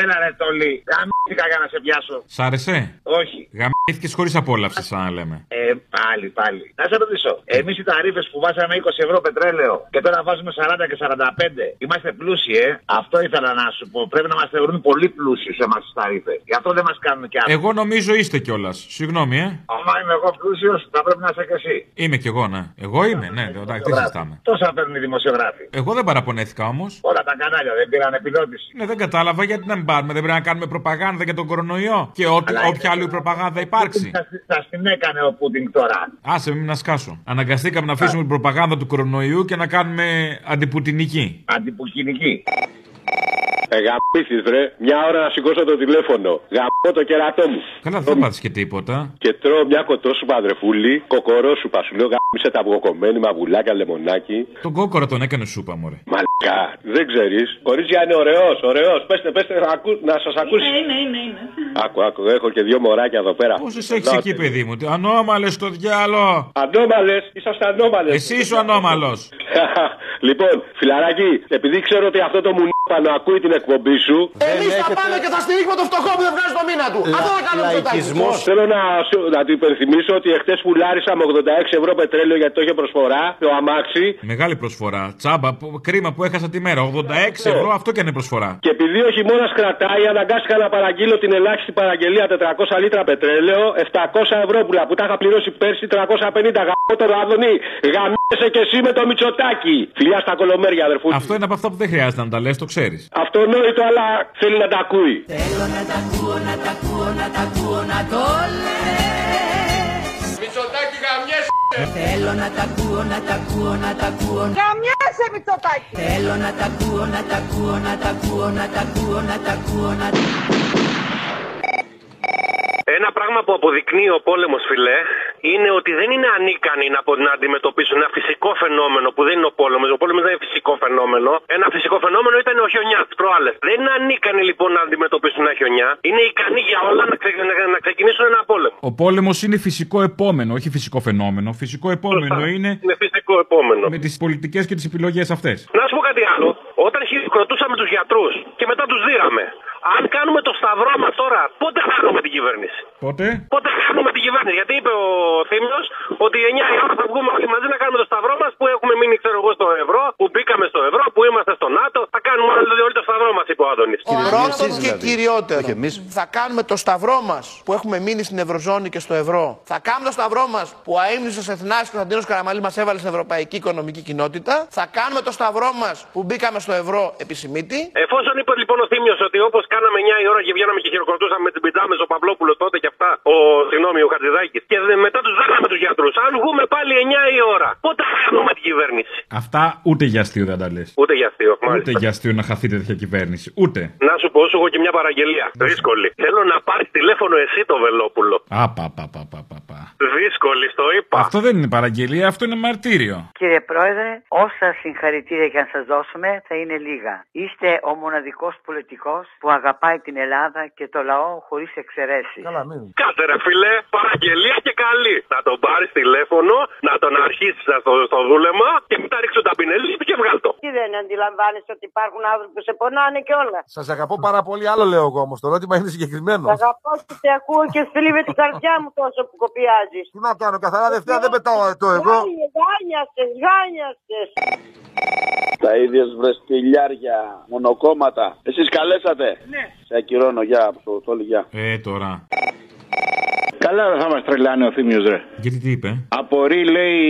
Έλα ρε Τόλι, γαμήθηκα για να σε πιάσω. Σ' άρεσε; Όχι. Γαμήθηκες χωρίς απόλαυση, σαν να λέμε. Ε, πάλι, πάλι. Να σε ρωτήσω. Εμείς οι ταρήφε που βάσαμε 20 ευρώ πετρέλαιο και τώρα βάζουμε 40 και 45. Είμαστε πλούσιοι, ε; Αυτό ήθελα να σου πω. Πρέπει να μας θεωρούν πολύ πλούσιους εμάς του ταρήφε. Γι' αυτό δεν μας κάνουν κι άλλο. Εγώ νομίζω είστε κιόλας. Συγγνώμη, ε. Άμα είμαι εγώ πλούσιος, θα πρέπει να είσαι κι εσύ. Είμαι κι εγώ, ναι. Εγώ είμαι, ναι. Εντάξει, τι συζητάμε. Τόσα παίρνουν οι δημοσιογράφοι. Εγώ δεν παραπονέθηκα όμως. Όλα τα κανάλια δεν πήραν επιδότηση. Ναι, δεν κατάλαβα γιατί να μην πάρουμε. Δεν πρέπει να κάνουμε προπαγάνδα για τον κορονοϊό. Και ό,τι, Αλλά όποια άλλη προπαγάνδα υπάρξει. Θα, θα την έκανε ο Πούτιν τώρα. Άσε, μην να σκάσω. Αναγκαστήκαμε να αφήσουμε την προπαγάνδα του κορονοϊού και να κάνουμε αντιπουτινική. Αντιπουκινική. Ε, γαμπήθης βρε, μια ώρα να σηκώσω το τηλέφωνο. Γαμπώ το κερατό μου. Καλά, δεν πάθεις και τίποτα. Και τρώω μια κοτόσουπα αδρεφούλη, κοκορό σου σου λέω γαμπήσε τα αυγοκομμένη, μαγουλάκια, λεμονάκι. Τον κόκορα τον έκανε σούπα, μωρέ. Μαλκά, δεν ξέρεις. Κορίτσια είναι ωραίος, ωραίος. Πέστε, πέστε, θα ακού- να σας ακούσει. Είναι, είναι, είναι. Άκου, άκου, έχω και δύο μωράκια εδώ πέρα. Πόσες έχεις εκεί, παιδί μου. τι- Ανώμαλες στο διάλο. Ανώμαλες, είσαστε ανώμαλες. Εσύ είσαι ο ανώμαλος. λοιπόν, φιλαράκι, επειδή ξέρω ότι αυτό το μουνίπανο ακούει την εκπομπή σου. Εμείς θα πάμε και θα στηρίξουμε το φτωχό που δεν βγάζει το μήνα του. Αυτό θα κάνουμε στο τάξη. Θέλω να, σου- να του υπενθυμίσω ότι εχθές πουλάρισα με 86 ευρώ πετρέλαιο γιατί το είχε προσφορά, το αμάξι. Μεγάλη προσφορά. Τσάμπα, που- κρίμα που έχασα τη μέρα. 86 ευρώ, αυτό και είναι προσφορά. Και επειδή ο χειμώνας κρατάει, αναγκάστηκα να παραγγείλω την ελάχιστη παραγγελία 400 λίτρα πετρέλαιο, 700 ευρώ που τα είχα πληρώσει πέρσι 350. Γαμώ τον Άδωνη, γαμίσαι και εσύ με το μυτσοτάκι. Φιλιά στα κολομέρια, αδερφού. Αυτό είναι από αυτά που δεν χρειάζεται να τα λε, το ξέρει. Αυτονόητο, αλλά θέλει να τα ακούει. Θέλω να τα ακούω, να τα ακούω, να τα ακούω, να το λες. Μητσοτάκι γαμιές. Θέλω να τα ακούω, να τα ακούω, να τα ακούω. Καμιάσαι Μητσοτάκη. Θέλω να τα ακούω, να τα ακούω, να τα ακούω, να τα ακούω, να τα ακούω, να τα Ένα πράγμα που αποδεικνύει ο πόλεμος, φιλέ, είναι ότι δεν είναι ανίκανοι να, απο- να αντιμετωπίσουν ένα φυσικό φαινόμενο που δεν είναι ο πόλεμος. Ο πόλεμος δεν είναι φυσικό φαινόμενο. Ένα φυσικό φαινόμενο ήταν ο χιονιάς τι προάλλες. Δεν είναι ανίκανοι λοιπόν να αντιμετωπίσουν ένα χιονιά. Είναι ικανοί για όλα να, ξε- να- να ξεκινήσουν ένα πόλεμο. Ο πόλεμος είναι φυσικό επόμενο, όχι φυσικό φαινόμενο. Φυσικό επόμενο είναι Είναι φυσικό επόμενο. με τις πολιτικές και τις επιλογές αυτές. Να σου πω κάτι άλλο. Όταν χειροκροτούσαμε τους γιατρούς και μετά τους δίραμε. Αν κάνουμε το σταυρό μα τώρα, πότε χάνουμε την κυβέρνηση; Πότε; Πότε χάνουμε την κυβέρνηση; Γιατί είπε ο Θήμιος ότι 9 η ώρα θα βγούμε όλοι μαζί να κάνουμε το σταυρό μας που έχουμε μείνει, ξέρω εγώ, στο ευρώ, που μπήκαμε στο ευρώ, που είμαστε στο ΝΑΤΟ. Θα κάνουμε όλοι, όλοι το σταυρό μα, είπε ο Άδωνη. Πρώτον και κυριότερο. Θα κάνουμε το σταυρό μας που έχουμε μείνει στην Ευρωζώνη και στο ευρώ. Θα κάνουμε το σταυρό μας που ο αίμνησο Εθνά Κωνσταντίνος Καραμαλή μας έβαλε στην Ευρωπαϊκή Οικονομική Κοινότητα. Θα κάνουμε το σταυρό μας που μπήκαμε στο ευρώ επισημήτη. Εφόσον είπε λοιπόν ο Θήμιος ότι όπως κάναμε 9 η ώρα και βγαίναμε και χειροκροτούσαμε με την πιτζάμε ο Παυλόπουλο τότε και αυτά, ο συγγνώμη, ο Χατζηδάκης, και δε- μετά τους δάγαμε τους γιατρούς. Αν βγούμε πάλι 9 η ώρα, πότε θα χάνουμε την κυβέρνηση; Αυτά ούτε για αστείο δεν τα λες. Ούτε για αστείο, Ούτε μάλιστα. για αστείο να χαθεί τέτοια κυβέρνηση. Ούτε. Να σου πω, σου έχω και μια παραγγελία. Δύσκολη. Θέλω να πάρεις τηλέφωνο εσύ το Βελόπουλο. Α, πα, πα, πα, πα, πα, πα. Δύσκολη, το είπα. Αυτό δεν είναι παραγγελία, αυτό είναι μαρτύριο. Κύριε Πρόεδρε, όσα συγχαρητήρια και αν σας δώσουμε θα είναι λίγα. Είστε ο μοναδικός πολιτικός που αγαπάει την Ελλάδα και το λαό χωρίς εξαιρέσεις. Κάτε ρε φίλε, παραγγελία και καλή. Να τον πάρεις τηλέφωνο, να τον αρχίσεις στο, στο δούλεμα και μετά ρίξω τα πινέλη και βγάλτο. Τι δεν αντιλαμβάνεσαι ότι υπάρχουν άνθρωποι που σε πονάνε και όλα. Σας αγαπώ πάρα πολύ, άλλο λέω εγώ όμως. Το ερώτημα είναι συγκεκριμένο. Σ' αγαπώ και σε ακούω και θλίβεται η καρδιά μου τόσο που κοπιάζει. Τι να κάνω, καθαρά Δευτέρα δεν πετάω το ευρώ. Γάνιασες, γάνιασες. Τα ίδια βρεστιλιάρια, μονοκόμματα. Εσείς καλέσατε. Ναι. Σε ακυρώνω, γεια, από το τόλι, γεια. Ε, τώρα. Καλά δεν θα μας τρελάνε ο Θήμιος ρε. Γιατί τι είπε; Απορεί λέει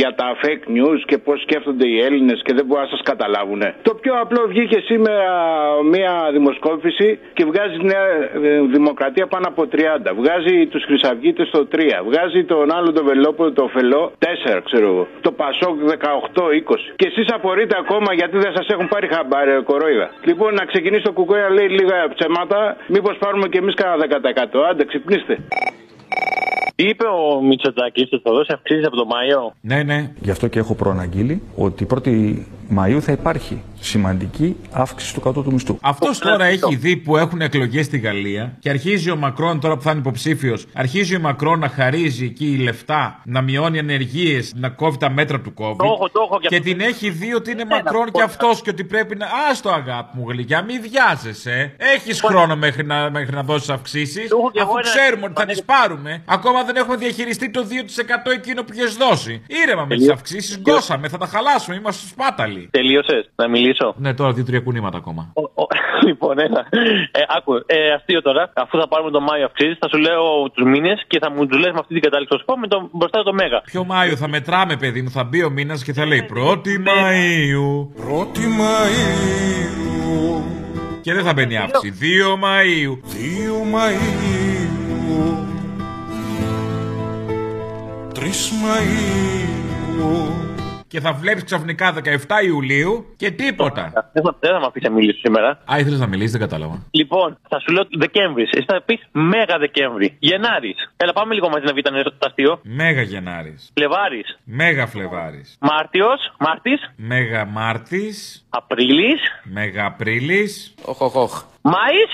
για τα fake news και πώς σκέφτονται οι Έλληνες και δεν μπορούν να σας καταλάβουν. Το πιο απλό βγήκε σήμερα μια δημοσκόπηση και βγάζει Νέα ε, Δημοκρατία πάνω από 30. Βγάζει τους Χρυσαυγίτες στο 3. Βγάζει τον άλλο τον Βελόπουλο το Φελό 4 ξέρω εγώ. Το Πασόκ 18-20. Και εσείς απορείτε ακόμα γιατί δεν σας έχουν πάρει χαμπάρι ε, κορόιδα. Λοιπόν να ξεκινήσει το κουκουέ να λέει λίγα ψέματα. Μήπως πάρουμε και εμείς κανένα 10%. Άντε ξυπνήστε. Είπε ο Μητσοτάκης ότι θα δώσει αυξήσεις από το Μάιο. Ναι, ναι. Γι' αυτό και έχω προαναγγείλει ότι 1η Μαΐου θα υπάρχει σημαντική αύξηση του κατώτου μισθού. Αυτός τώρα έχει δει που έχουν εκλογές στη Γαλλία και αρχίζει ο Μακρόν, τώρα που θα είναι υποψήφιος, αρχίζει ο Μακρόν να χαρίζει εκεί λεφτά, να μειώνει ανεργίες, να κόβει τα μέτρα του COVID. Το έχω, το έχω και και αυτό. την έχει δει ότι είναι Ένα, Μακρόν και πολλά. αυτός και ότι πρέπει να. Α το αγάπη μου γλυκιά, μην βιάζεσαι. Έχεις χρόνο μέχρι να, μέχρι να δώσεις αυξήσεις. έχω και Αφού εγώ ένα- ξέρουμε ότι θα τις πάρουμε. Ακόμα δεν έχουμε διαχειριστεί το 2% εκείνο που έχει δώσει. Ήρεμα με τις Τελείω- αυξήσεις, γκώσαμε, θα τα χαλάσουμε, είμαστε σπάταλοι. Τελείωσες να μιλήσω. Ναι, τώρα δύο-τρία κουνήματα ακόμα. Ο- ο- λοιπόν, ένα. Ε, άκου, ε, αστείο τώρα. Αφού θα πάρουμε τον Μάιο αυξήσεις, θα σου λέω τους μήνες και θα μου τους λες με αυτή την κατάληξη. Θα σου πω με το, μπροστά το Μέγα. Ποιο Μάιο θα μετράμε, παιδί μου, θα μπει ο μήνας και θα λέει 1η Μαου. 1η Μαΐου Και δεν θα μπαίνει αύξηση. 2 Μαου. 2 Μαΐου 3 Μαΐου Και θα βλέπεις ξαφνικά 17 Ιουλίου και τίποτα. Δεν θα, δεν θα με αφήσει να μιλήσω σήμερα. Α, ήθελες να μιλήσεις, δεν κατάλαβα. Λοιπόν, θα σου λέω Δεκέμβρη. Εσύ θα πεις Μέγα Δεκέμβρη. Γενάρης. Έλα, πάμε λίγο μαζί να βγει το αστείο. Μέγα Γενάρης. Φλεβάρης. Μέγα Φλεβάρης. Μάρτιος. Μάρτης. Μέγα Μάρτης. Απρίλης. Μέγα Απρίλης. Οχ, οχ, οχ. Μάης.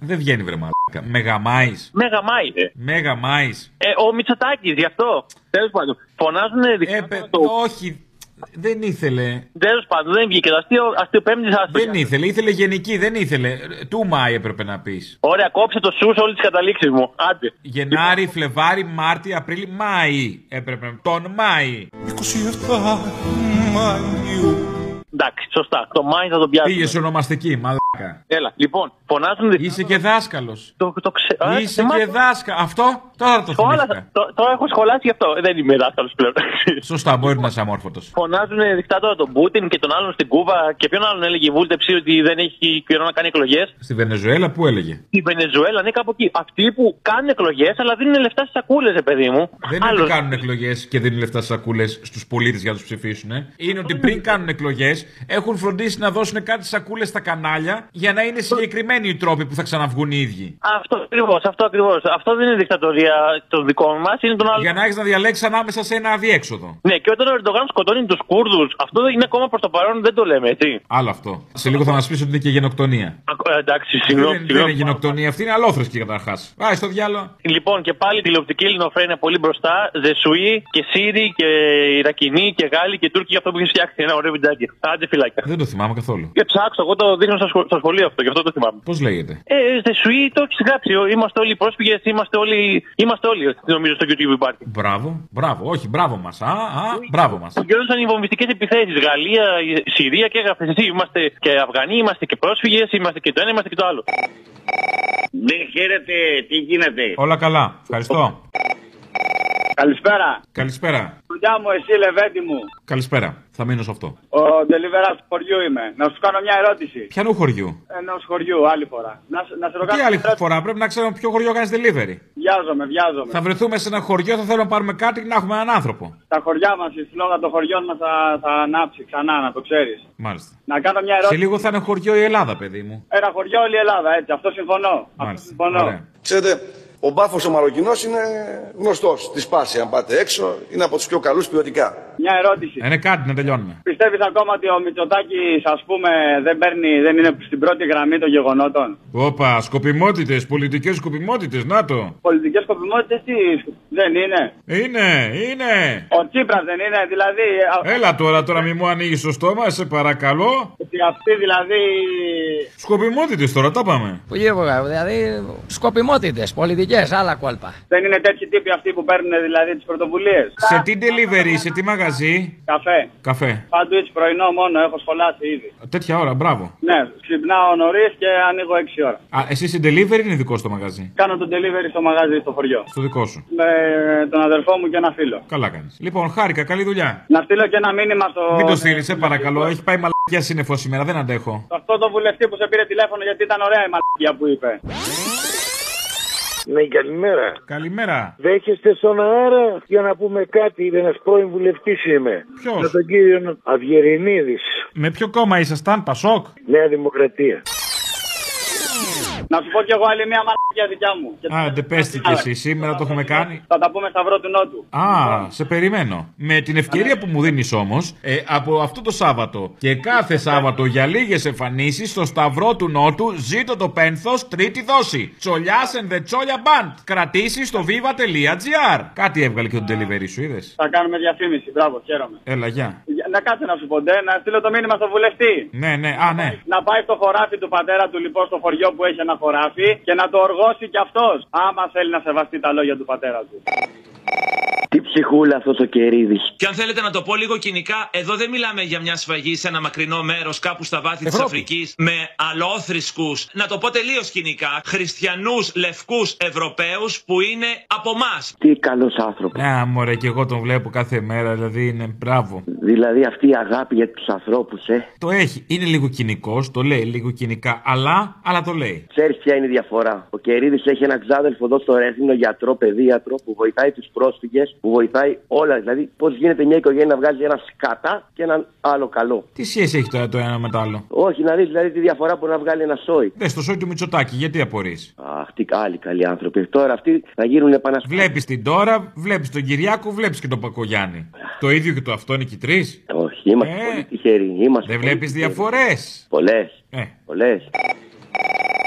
Δεν βγαίνει βρε μαλάκα. Μέγα Μάης. Μέγα Μάη. ε. Μέγα Μάης. Ε, ο Μητσοτάκης, γι' αυτό. Τέλος πάντων. Φωνάζουν δικτάτορα το. Όχι. Δεν ήθελε. Τέλος πάντων, δεν βγήκε το αστείο. Αστείο πέμπτη αστείο. Δεν ήθελε. Ήθελε γενική. Δεν ήθελε. Του Μάη έπρεπε να πεις. Ωραία, κόψε το σου σε όλες τις καταλήξεις μου. Άντε. Γενάρη, Φλεβάρη, Μάρτι, Απρίλη, Μάη. Έπρεπε να Τον Μάη. 27 Μαΐου Εντάξει, σωστά. Το Μάη θα το πιάσουμε. Πήγες σε ονομαστική, μαλάκα. Έλα, λοιπόν, φωνάζουν δικτάτορα. Είσαι και δάσκαλος. Το, το ξε... Α, Είσαι θυμάσαι. και δάσκαλο. Αυτό τώρα το Σχόλασα. θυμήθηκα. Το, το έχω σχολάσει γι' αυτό. Δεν είμαι δάσκαλος πλέον. Σωστά, μπορεί να είσαι αμόρφωτος. Φωνάζουν δικτάτορα τον Πούτιν και τον άλλον στην Κούβα και ποιον άλλον έλεγε η βούλτεψη ότι δεν έχει καιρό να κάνει εκλογές. Στη Βενεζουέλα που έλεγε; Στη Βενεζουέλα, ναι, κάπου εκεί. Αυτοί που κάνουν εκλογές αλλά δίνουν λεφτά στις σακούλες, ρε παιδί μου. Δεν είναι ότι κάνουν εκλογές και δίνουν λεφτά στις σακούλες στους πολίτες για να τους ψηφίσουν. ε. Είναι ότι πριν κάνουν εκλογές έχουν φροντίσει να δώσουν κάτι σακούλες στα κανάλια για να είναι συγκεκριμένοι οι τρόποι που θα ξαναβγούν οι ίδιοι. Αυτό ακριβώς, αυτό ακριβώς. Αυτό δεν είναι δικτατορία των δικών μας, είναι των άλλων. Για να έχεις να διαλέξεις ανάμεσα σε ένα αδιέξοδο. Ναι, και όταν ο Ερντογάν σκοτώνει τους Κούρδους, αυτό είναι ακόμα προς το παρόν, δεν το λέμε, έτσι. Άλλο αυτό. Σε λίγο θα μας πεις ότι είναι και γενοκτονία. Ακ- ε, εντάξει, Δεν, συγγνώμη. δεν είναι συγγνώμη. γενοκτονία, αυτή είναι αλόθρησκη καταρχάς. Πάει στο διάλογο. Λοιπόν, και πάλι τηλεοπτική ελληνοφρένεια πολύ μπροστά. Ζεσουή και Σύριοι και Ιρακινοί και Γάλλοι και Τούρκοι για αυτό που έχει φτιάξει. Ένα ωραίο βιντεάκι. Άντε φυλάκια. Δεν το θυμάμαι καθόλου. Και ψάξω, εγώ το δείχνω στο σχολ- στο σχολείο αυτό, γι' αυτό το θυμάμαι. Πώς λέγεται; Ε, Ζεσουή το έχεις γράψει. Είμαστε όλοι πρόσφυγες, είμαστε όλοι. Είμαστε όλοι, νομίζω, στο YouTube υπάρχει. Μπράβο, μπράβο, όχι, μπράβο μας. Α, α, μπράβο μας. Ο καιρό ήταν οι βομβιστικές επιθέσεις. Γαλλία, η Συρία και έγραφες εσύ. Είμαστε και Αφγανοί, είμαστε και πρόσφυγες, είμαστε και το ένα, είμαστε και το άλλο. Ναι, χαίρετε, τι γίνεται; Όλα καλά. Ευχαριστώ. Καλησπέρα. Καλησπέρα. Δουλειά μου, εσύ Λεβέντη μου. Καλησπέρα. Θα μείνω σε αυτό. Ο Ντελιβέρας του χωριού είμαι. Να σου κάνω μια ερώτηση. Πιανού χωριού; Ενός χωριού, άλλη φορά. Να, σ- να σε ρωτήσω. Τι άλλη φορά; Πρέπει να ξέρουμε ποιο χωριό κάνεις delivery. Βιάζομαι, βιάζομαι. Θα βρεθούμε σε ένα χωριό, θα θέλουμε να πάρουμε κάτι και να έχουμε έναν άνθρωπο. Τα χωριά μας, η φλόγα των χωριών μας θα, θα ανάψει ξανά, να το ξέρεις. Μάλιστα. Να κάνω μια Σε ερώτηση. λίγο θα είναι χωριό η Ελλάδα, παιδί μου. Ένα χωριό όλη η Ελλάδα, έτσι. Αυτό συμφωνώ. Αυτό Μάλιστα. συμφωνώ. Ωραία. Ξέρετε, ο μπάφος ο Μαροκινός είναι γνωστός. Τη πάση, αν πάτε έξω, είναι από τους πιο καλούς ποιοτικά. Μια ερώτηση. Είναι κάτι να τελειώνουμε. Πιστεύεις ακόμα ότι ο Μητσοτάκης, ας πούμε, δεν, παίρνει, δεν είναι στην πρώτη γραμμή των γεγονότων; Όπα, σκοπιμότητες, πολιτικές σκοπιμότητες, να το. Πολιτικές σκοπιμότητες τι δεν είναι; Είναι, είναι. Ο Τσίπρας δεν είναι, δηλαδή. α- Έλα τώρα, τώρα μη μου ανοίγεις το στόμα, σε παρακαλώ. Ότι αυτοί δηλαδή. Σκοπιμότητες τώρα, τα πάμε. Λίγο, δηλαδή σκοπιμότητες, πολιτικές, άλλα κόλπα. Δεν είναι τέτοιοι τύποι αυτοί που παίρνουν δηλαδή τις πρωτοβουλίες; Σε τι delivery, σε τι μαγαζί. Καφέ. Καφέ. Σάντουιτ πρωινό μόνο, έχω σχολάσει ήδη. Τέτοια ώρα, μπράβο. Ναι, ξυπνάω νωρίς και ανοίγω 6 ώρα. Α, εσύ σε delivery είναι δικό στο μαγαζί; Κάνω το delivery στο μαγαζί στο χωριό. Στο δικό σου. Με τον αδερφό μου και ένα φίλο. Καλά κάνεις. Λοιπόν, χάρηκα, καλή δουλειά. Να στείλω και ένα μήνυμα στο. Μην το στείλεις, σε παρακαλώ. Έχει πάει μαλακιά σύννεφος σήμερα, δεν αντέχω. σε αυτό το βουλευτή που σε πήρε τηλέφωνο γιατί ήταν ωραία η μαλακία που είπε. Ναι, καλημέρα. Καλημέρα. Δέχεστε στον αέρα; Για να πούμε κάτι. Ένας πρώην βουλευτής είμαι. Ποιος; Με τον κύριο Αυγερινίδη. Με ποιο κόμμα ήσασταν, Πασόκ; Νέα Δημοκρατία. Να σου πω κι εγώ άλλη μια μαλακία δικιά μου. Και Άντε, πες τι κι εσύ, σήμερα το έχουμε κάνει. Θα τα πούμε Σταυρό του Νότου. Α, σε περιμένω. Με την ευκαιρία που μου δίνεις όμως, ε, από αυτό το Σάββατο και κάθε Σάββατο για λίγες εμφανίσεις στο Σταυρό του Νότου ζήτω το πένθος τρίτη δόση. Τσολιά and the Τσόλια Band. Κρατήσεις στο viva.gr. Κάτι έβγαλε και το delivery σου, είδες; Θα κάνουμε διαφήμιση. Μπράβο, χαίρομαι. Έλα, γεια. Για- Να κάτσε να σου πω, ντε, να στείλω το μήνυμα στο βουλευτή. Ναι, ναι, α, ναι. Να πάει στο χωράφι του πατέρα του λοιπόν στο χωριό που έχει ένα χωράφι και να το οργώσει κι αυτός. Άμα θέλει να σεβαστεί τα λόγια του πατέρα του. Τι ψυχούλα αυτό ο κερίδη. Και αν θέλετε να το πω λίγο κοινικά, εδώ δεν μιλάμε για μια σφαγή σε ένα μακρινό μέρος κάπου στα βάθη της Ευρώπη. Αφρικής με αλόθρησκους. Να το πω τελείως κοινικά. Χριστιανούς, λευκούς Ευρωπαίους που είναι από εμά. Τι καλός άνθρωπος. Α, μωρέ, και εγώ τον βλέπω κάθε μέρα, δηλαδή είναι μπράβο. Δηλαδή αυτή η αγάπη για τους ανθρώπους, ε. Το έχει. Είναι λίγο κοινικός, το λέει λίγο κοινικά, αλλά, αλλά το λέει. Ξέρεις ποια είναι η διαφορά. Ο Κερίδης έχει έναν ξάδελφο εδώ στο Ρέθινο, γιατρό, παιδίατρο, που βοηθάει τους πρόσφυγες, που βοηθάει όλα. Δηλαδή, πώς γίνεται μια οικογένεια να βγάζει ένα σκατά και έναν άλλο καλό. Τι σχέση έχει τώρα το ένα με το άλλο; Όχι, να δεις δηλαδή τη διαφορά που να βγάλει ένα σόι. Δες το σόι του Μητσοτάκη, γιατί απορείς; Αχ, τι άλλοι καλοί άνθρωποι. Τώρα αυτοί θα γίνουν επαναστάτε. Βλέπεις την τώρα, βλέπεις τον Κυριάκο, βλέπεις και τον Πακογιάννη. Το ίδιο και το αυτό είναι και οι τρει. Όχι, είμαστε Ε. πολύ τυχεροί. Είμαστε Δεν πολύ βλέπεις τυχεροί. διαφορές; Πολλές. Ε. Πολλές.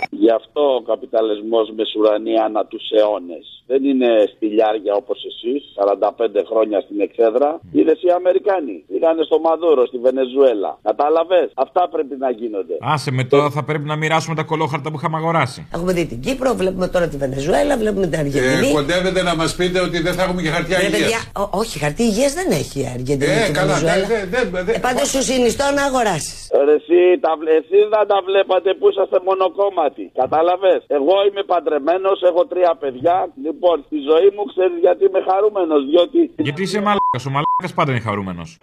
Γι' αυτό ο καπιταλισμός μεσουρανεί ανά τους αιώνες. Δεν είναι σπηλιάρια όπως εσείς, 45 χρόνια στην εξέδρα. Είδες οι Αμερικάνοι. Πήγανε στο Μαδούρο, στη Βενεζουέλα. Κατάλαβες. Αυτά πρέπει να γίνονται. Άσε με τώρα θα πρέπει να μοιράσουμε τα κολόχαρτα που είχαμε αγοράσει. Έχουμε δει την Κύπρο, βλέπουμε τώρα τη Βενεζουέλα, βλέπουμε την Αργεντινή. Ε, κοντεύετε να μας πείτε ότι δεν θα έχουμε και χαρτιά Ρε υγείας. παιδιά, ό- όχι, χαρτί υγείας δεν έχει η Αργεντινή. Ε, και η καλά, Βενεζουέλα. δεν- δεν- δεν- Ε, πάντως σου συνιστώ να αγοράσεις. Ρε, εσύ, τα, βλέ- εσείς δεν τα βλέπατε που είσαστε μονοκόμματοι. Κατάλαβες. Εγώ είμαι παντρεμένος, έχω τρία παιδιά. Λοιπόν, στη ζωή μου ξέρεις γιατί είμαι χαρούμενος. Διότι Γιατί είσαι μαλάκας, ο μαλάκας πάντα είναι χαρούμενος.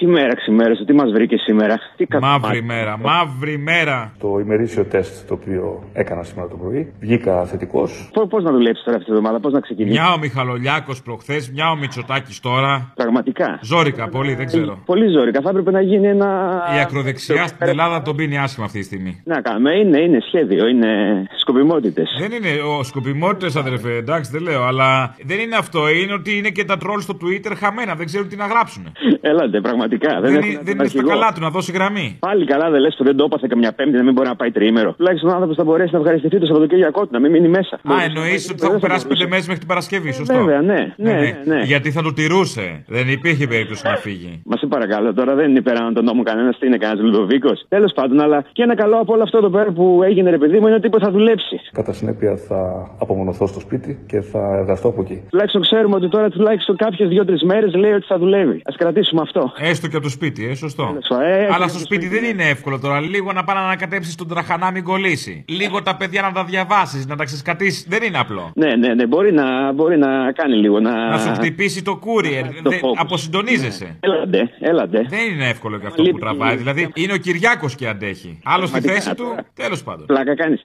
Τι μέρα ξημέρωσε, τι μας βρήκε σήμερα; Τι Μαύρη μέρα, μαύρη μέρα. Το ημερήσιο τεστ το οποίο έκανα σήμερα το πρωί βγήκα θετικός. Πώς να δουλέψεις τώρα αυτή τη εβδομάδα, πώς να ξεκινήσεις; Μια ο Μιχαλολιάκος προχθές, μια ο Μητσοτάκης τώρα. Πραγματικά; Ζόρικα πολύ, δεν ξέρω. Πολύ ζώρικα. Θα έπρεπε να γίνει ένα. Η ακροδεξιά στην Ελλάδα τον πίνει άσχημα αυτή τη στιγμή. Να κάνουμε, είναι, είναι σχέδιο, είναι σκοπιμότητες. Δεν είναι ο σκοπιμότητες, αδερφέ, εντάξει, δεν λέω, αλλά δεν είναι αυτό. Είναι ότι είναι και τα τρόλ στο Twitter χαμένα, δεν ξέρουν τι να γράψουν. Έλατε, πραγματικά. Δεν, έχουν είναι- τον δεν είναι στα αρχηγό. καλά του να δώσει γραμμή. Πάλι καλά δεν λες που δεν το έπαθε καμιά πέμπτη να μην μπορεί να πάει τριήμερο. Τουλάχιστον ο άνθρωπος θα μπορέσει να ευχαριστηθεί το Σαββατοκύριακό του, να μην μείνει μέσα. Α, εννοείς ότι θα έχουν περάσει πέντε μέρες μέχρι την Παρασκευή, σωστό. Βέβαια, ναι, ναι, ναι, ναι. Γιατί θα το τηρούσε. Δεν υπήρχε περίπτωση να φύγει. Μα σε παρακαλώ, τώρα δεν είναι πέραν τον νόμο κανένας, τι είναι κανένας Λουδοβίκος. Τέλος πάντων, αλλά και ένα καλό από όλο αυτό εδώ πέρα που έγινε, ρε παιδί μου, είναι ότι είπε θα δουλέψει. Κατά συνέπεια θα απομονωθώ στο σπίτι και θα εργαστώ από εκεί. Τουλάχιστον ξέρουμε ότι τώρα τουλάχιστον κάποιες δύο-τρεις μέρες λέει ότι θα δουλεύει. Α κρατήσουμε αυτό. Έστω και από το σπίτι, ε, σωστό. ε, Αλλά ε, στο σπίτι δεν είναι εύκολο τώρα. Λίγο να πάει να ανακατέψεις τον τραχανά, μην κολλήσει. Λίγο τα παιδιά να τα διαβάσεις, να τα ξεσκατήσεις. Δεν είναι απλό. Ναι, ναι, ναι, μπορεί να, μπορεί να κάνει λίγο. Να, Να σου χτυπήσει το courier. το Δεν- focus. Αποσυντονίζεσαι. Έλαντε, έλαντε. Δεν είναι εύκολο και αυτό που Λείπει- τραβάει. Δηλαδή είναι ο Κυριάκος και αντέχει. Άλλο στη Πραγματικά θέση του, τώρα. τέλος πάντων. Πλάκα κάνεις.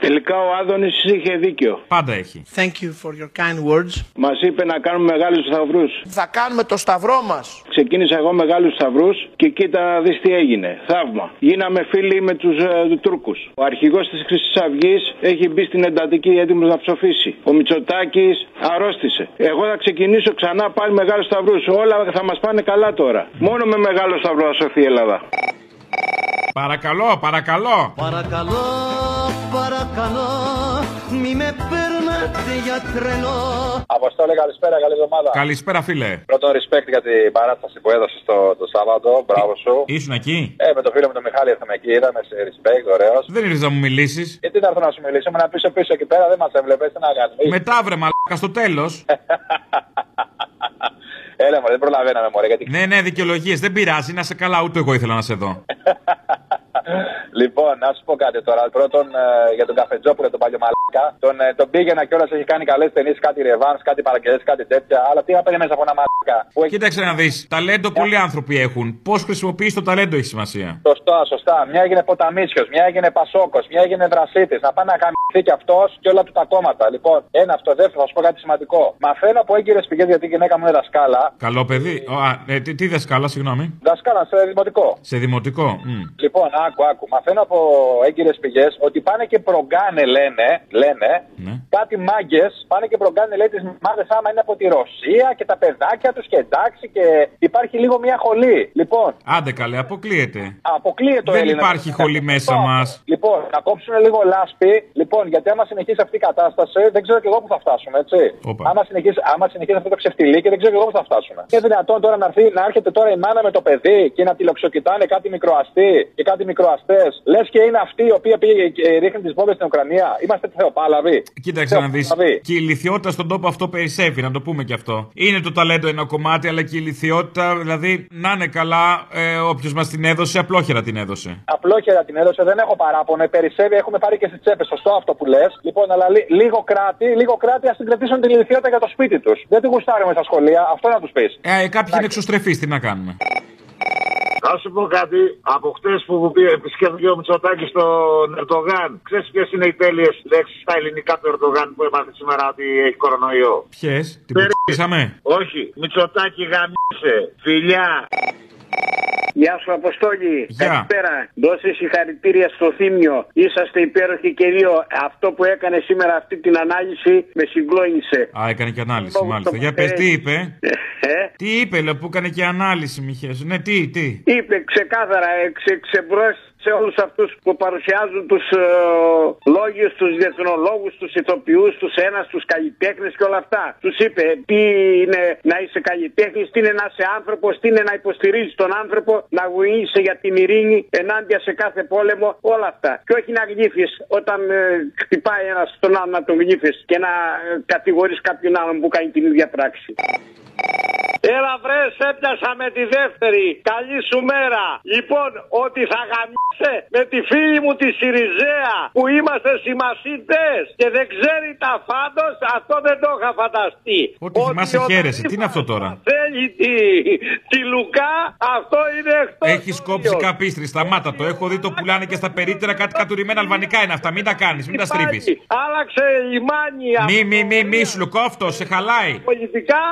Τελικά ο Άδωνης είχε δίκιο. Πάντα έχει. Thank you for your kind words. Μας είπε να κάνουμε μεγάλους σταυρούς. Θα κάνουμε το σταυρό μας. Ξεκίνησα εγώ μεγάλους σταυρούς και κοίτα να δεις τι έγινε. Θαύμα. Γίναμε φίλοι με τους ε, Τούρκους. Ο αρχηγός της Χρυσής Αυγής έχει μπει στην εντατική έτοιμος να ψοφήσει. Ο Μητσοτάκης αρρώστησε. Εγώ θα ξεκινήσω ξανά πάλι μεγάλους σταυρούς. Όλα θα μας πάνε καλά τώρα. Μόνο με μεγάλο σταυρό θα σωθεί η Ελλάδα. Παρακαλώ, παρακαλώ. Παρακαλώ, παρακαλώ, μη με παίρνετε για τρελό. Αποστόλη, καλησπέρα, καλή εβδομάδα. Καλησπέρα, φίλε. Πρώτο respect για την παράσταση που έδωσε το, το Σάββατο. Μπράβο σου. Ήσουν εκεί; Ε, με το φίλο μου τον Μιχάλη ήρθαμε εκεί, είδαμε σε respect, ωραίος. Δεν ήρθες να μου μιλήσεις. Γιατί να έρθω να σου μιλήσω, ήμουν πίσω πίσω εκεί πέρα, δεν μας έβλεπες, τι να κάνουμε. Μετά βρε μαλάκα στο τέλος. Έλα, μωρέ, δεν προλαβαίναμε, μωρέ, γιατί ναι, ναι, δικαιολογίες. Δεν πειράζει, να σε καλά, ούτε εγώ ήθελα να σε δω. Λοιπόν, να σου πω κάτι τώρα. Πρώτον, ε, για τον Καφετζόπουλο, τον παλιό μαλάκα. Τον, ε, τον πήγαινα κιόλας, έχει κάνει καλές ταινίες, κάτι ρεβάν, κάτι παραγγελίες, κάτι τέτοια. Αλλά τι να περιμένει από ένα μαλάκα. Που έχει... Κοίταξε να δεις. Ταλέντο πολλοί άνθρωποι έχουν. Πώς χρησιμοποιείς το ταλέντο έχει σημασία. Σωστά, σωστά. Μια έγινε ποταμίσιος, μια έγινε πασόκος, μια έγινε δρασίτης. Να πάει να καμιθεί κι αυτός και όλα του τα κόμματα. Λοιπόν, ένα αυτό. Δεύτερο, θα σου πω κάτι σημαντικό. Μαθαίνω από έγκυρες πηγές γιατί η γυναίκα μου είναι δασκάλα. Καλό παιδί. Ο, α, ε, τι, τι δασκάλα, συγγνώμη. Δασκάλα σε δημοτικό. Σε δημοτικό. Μμ. Λοιπόν, άκου, άκου. μαθαίνω από έγκυρες πηγές ότι πάνε και προγκάνε, λένε, λένε κάτι μάγκες, πάνε και προγκάνε, λέει, τις μάδε άμα είναι από τη Ρωσία και τα παιδάκια τους και εντάξει και υπάρχει λίγο μια χολή. Λοιπόν, Άντε καλέ, αποκλείεται. αποκλείεται το Δεν Έλληνα. υπάρχει χολή μέσα μας. Λοιπόν, να κόψουν λίγο λάσπη. Λοιπόν, γιατί άμα συνεχίσει αυτή η κατάσταση, δεν ξέρω και εγώ που θα φτάσουμε, έτσι. Όπα. Άμα συνεχίσει, άμα συνεχίσει αυτό το ξεφτιλί και δεν ξέρω και εγώ που θα φτάσουμε. Είναι δυνατόν τώρα να, έρθει, να έρχεται τώρα η μάνα με το παιδί και να τηλεξοκοιτάνε κάτι μικροαστή και κάτι μικροαστές. Λες και είναι αυτή η οποία πήγε και ρίχνει τις βόμβες στην Ουκρανία. Είμαστε θεοπάλαβοι. Κοίταξε να δεις. Και η λιθιότητα στον τόπο αυτό περισσεύει, να το πούμε και αυτό. Είναι το ταλέντο ένα κομμάτι, αλλά και η λιθιότητα, δηλαδή να είναι καλά, ε, όποιος μας την έδωσε, απλόχερα την έδωσε. Απλόχερα την έδωσε, δεν έχω παράπονο. Περισσεύει, έχουμε πάρει και στις τσέπες. Σωστό αυτό που λες. Λοιπόν, αλλά λί- λίγο κράτη, λίγο κράτη ας την κρατήσουν τη λιθιότητα για το σπίτι τους. Δεν τη γουστάρουμε στα σχολεία, αυτό να τους πεις. Ε, κάποιοι είναι εξωστρεφείς, τι να κάνουμε. Θα σου πω κάτι. Από χτες που πήγε- επισκέφθηκε ο Μητσοτάκης στον Ερντογάν, ξέρεις ποιες είναι οι τέλειες λέξεις στα ελληνικά του Ερντογάν που έμαθε σήμερα ότι έχει κορονοϊό; Ποιες, την Περί- πηξήσαμε. Όχι, Μητσοτάκη γαμίσε. Φιλιά. Γεια σου, Αποστόλη. Γεια. Καλησπέρα. Δώσε συγχαρητήρια στο Θήμιο. Είσαστε υπέροχοι και δύο. Αυτό που έκανε σήμερα αυτή την ανάλυση με συγκλώνησε. Α, έκανε και ανάλυση, Λόγω μάλιστα. το Για πες, ποτέ- τι είπε; Ε, Τι είπε, λέω, που έκανε και ανάλυση, Μιχές. Ναι, τι, τι. είπε ξεκάθαρα, εξε, ξεμπρόστησε όλους αυτούς που παρουσιάζουν τους ε, λόγιους, τους διεθνολόγους, τους ηθοποιούς, τους ένας, τους καλλιτέχνες και όλα αυτά. Τους είπε τι είναι να είσαι καλλιτέχνης, τι είναι να είσαι άνθρωπος, τι είναι να υποστηρίζεις τον άνθρωπο, να βοήθησε για την ειρήνη ενάντια σε κάθε πόλεμο, όλα αυτά. Και όχι να γνύφεις όταν ε, χτυπάει ένας τον άλλον να τον γνύφεις και να ε, κατηγορείς κάποιον άλλον που κάνει την ίδια πράξη. Έλα βρε, σε έπιασα με τη δεύτερη. Καλή σου μέρα. Λοιπόν, ότι θα γαμίσε με τη φίλη μου τη Σιριζέα που είμαστε συμμασίτες και δεν ξέρει τα φάντος, αυτό δεν το είχα φανταστεί. Ό,τι θυμάσαι όταν χαίρεσαι. Τι είναι αυτό τώρα; Θέλει τη, τη Λουκά, αυτό είναι εκτός. Έχεις κόψει καπίστρι, σταμάτα το. Έχω δει το πουλάνε και στα περίτερα κάτι κατουρημένα αλβανικά είναι αυτά. Μην τα κάνεις, μην τα στρίβεις. Άλλαξε λιμάνι. Μη, μη, μη, μη, σου κόφτο, σε χαλάει. Πολιτικά,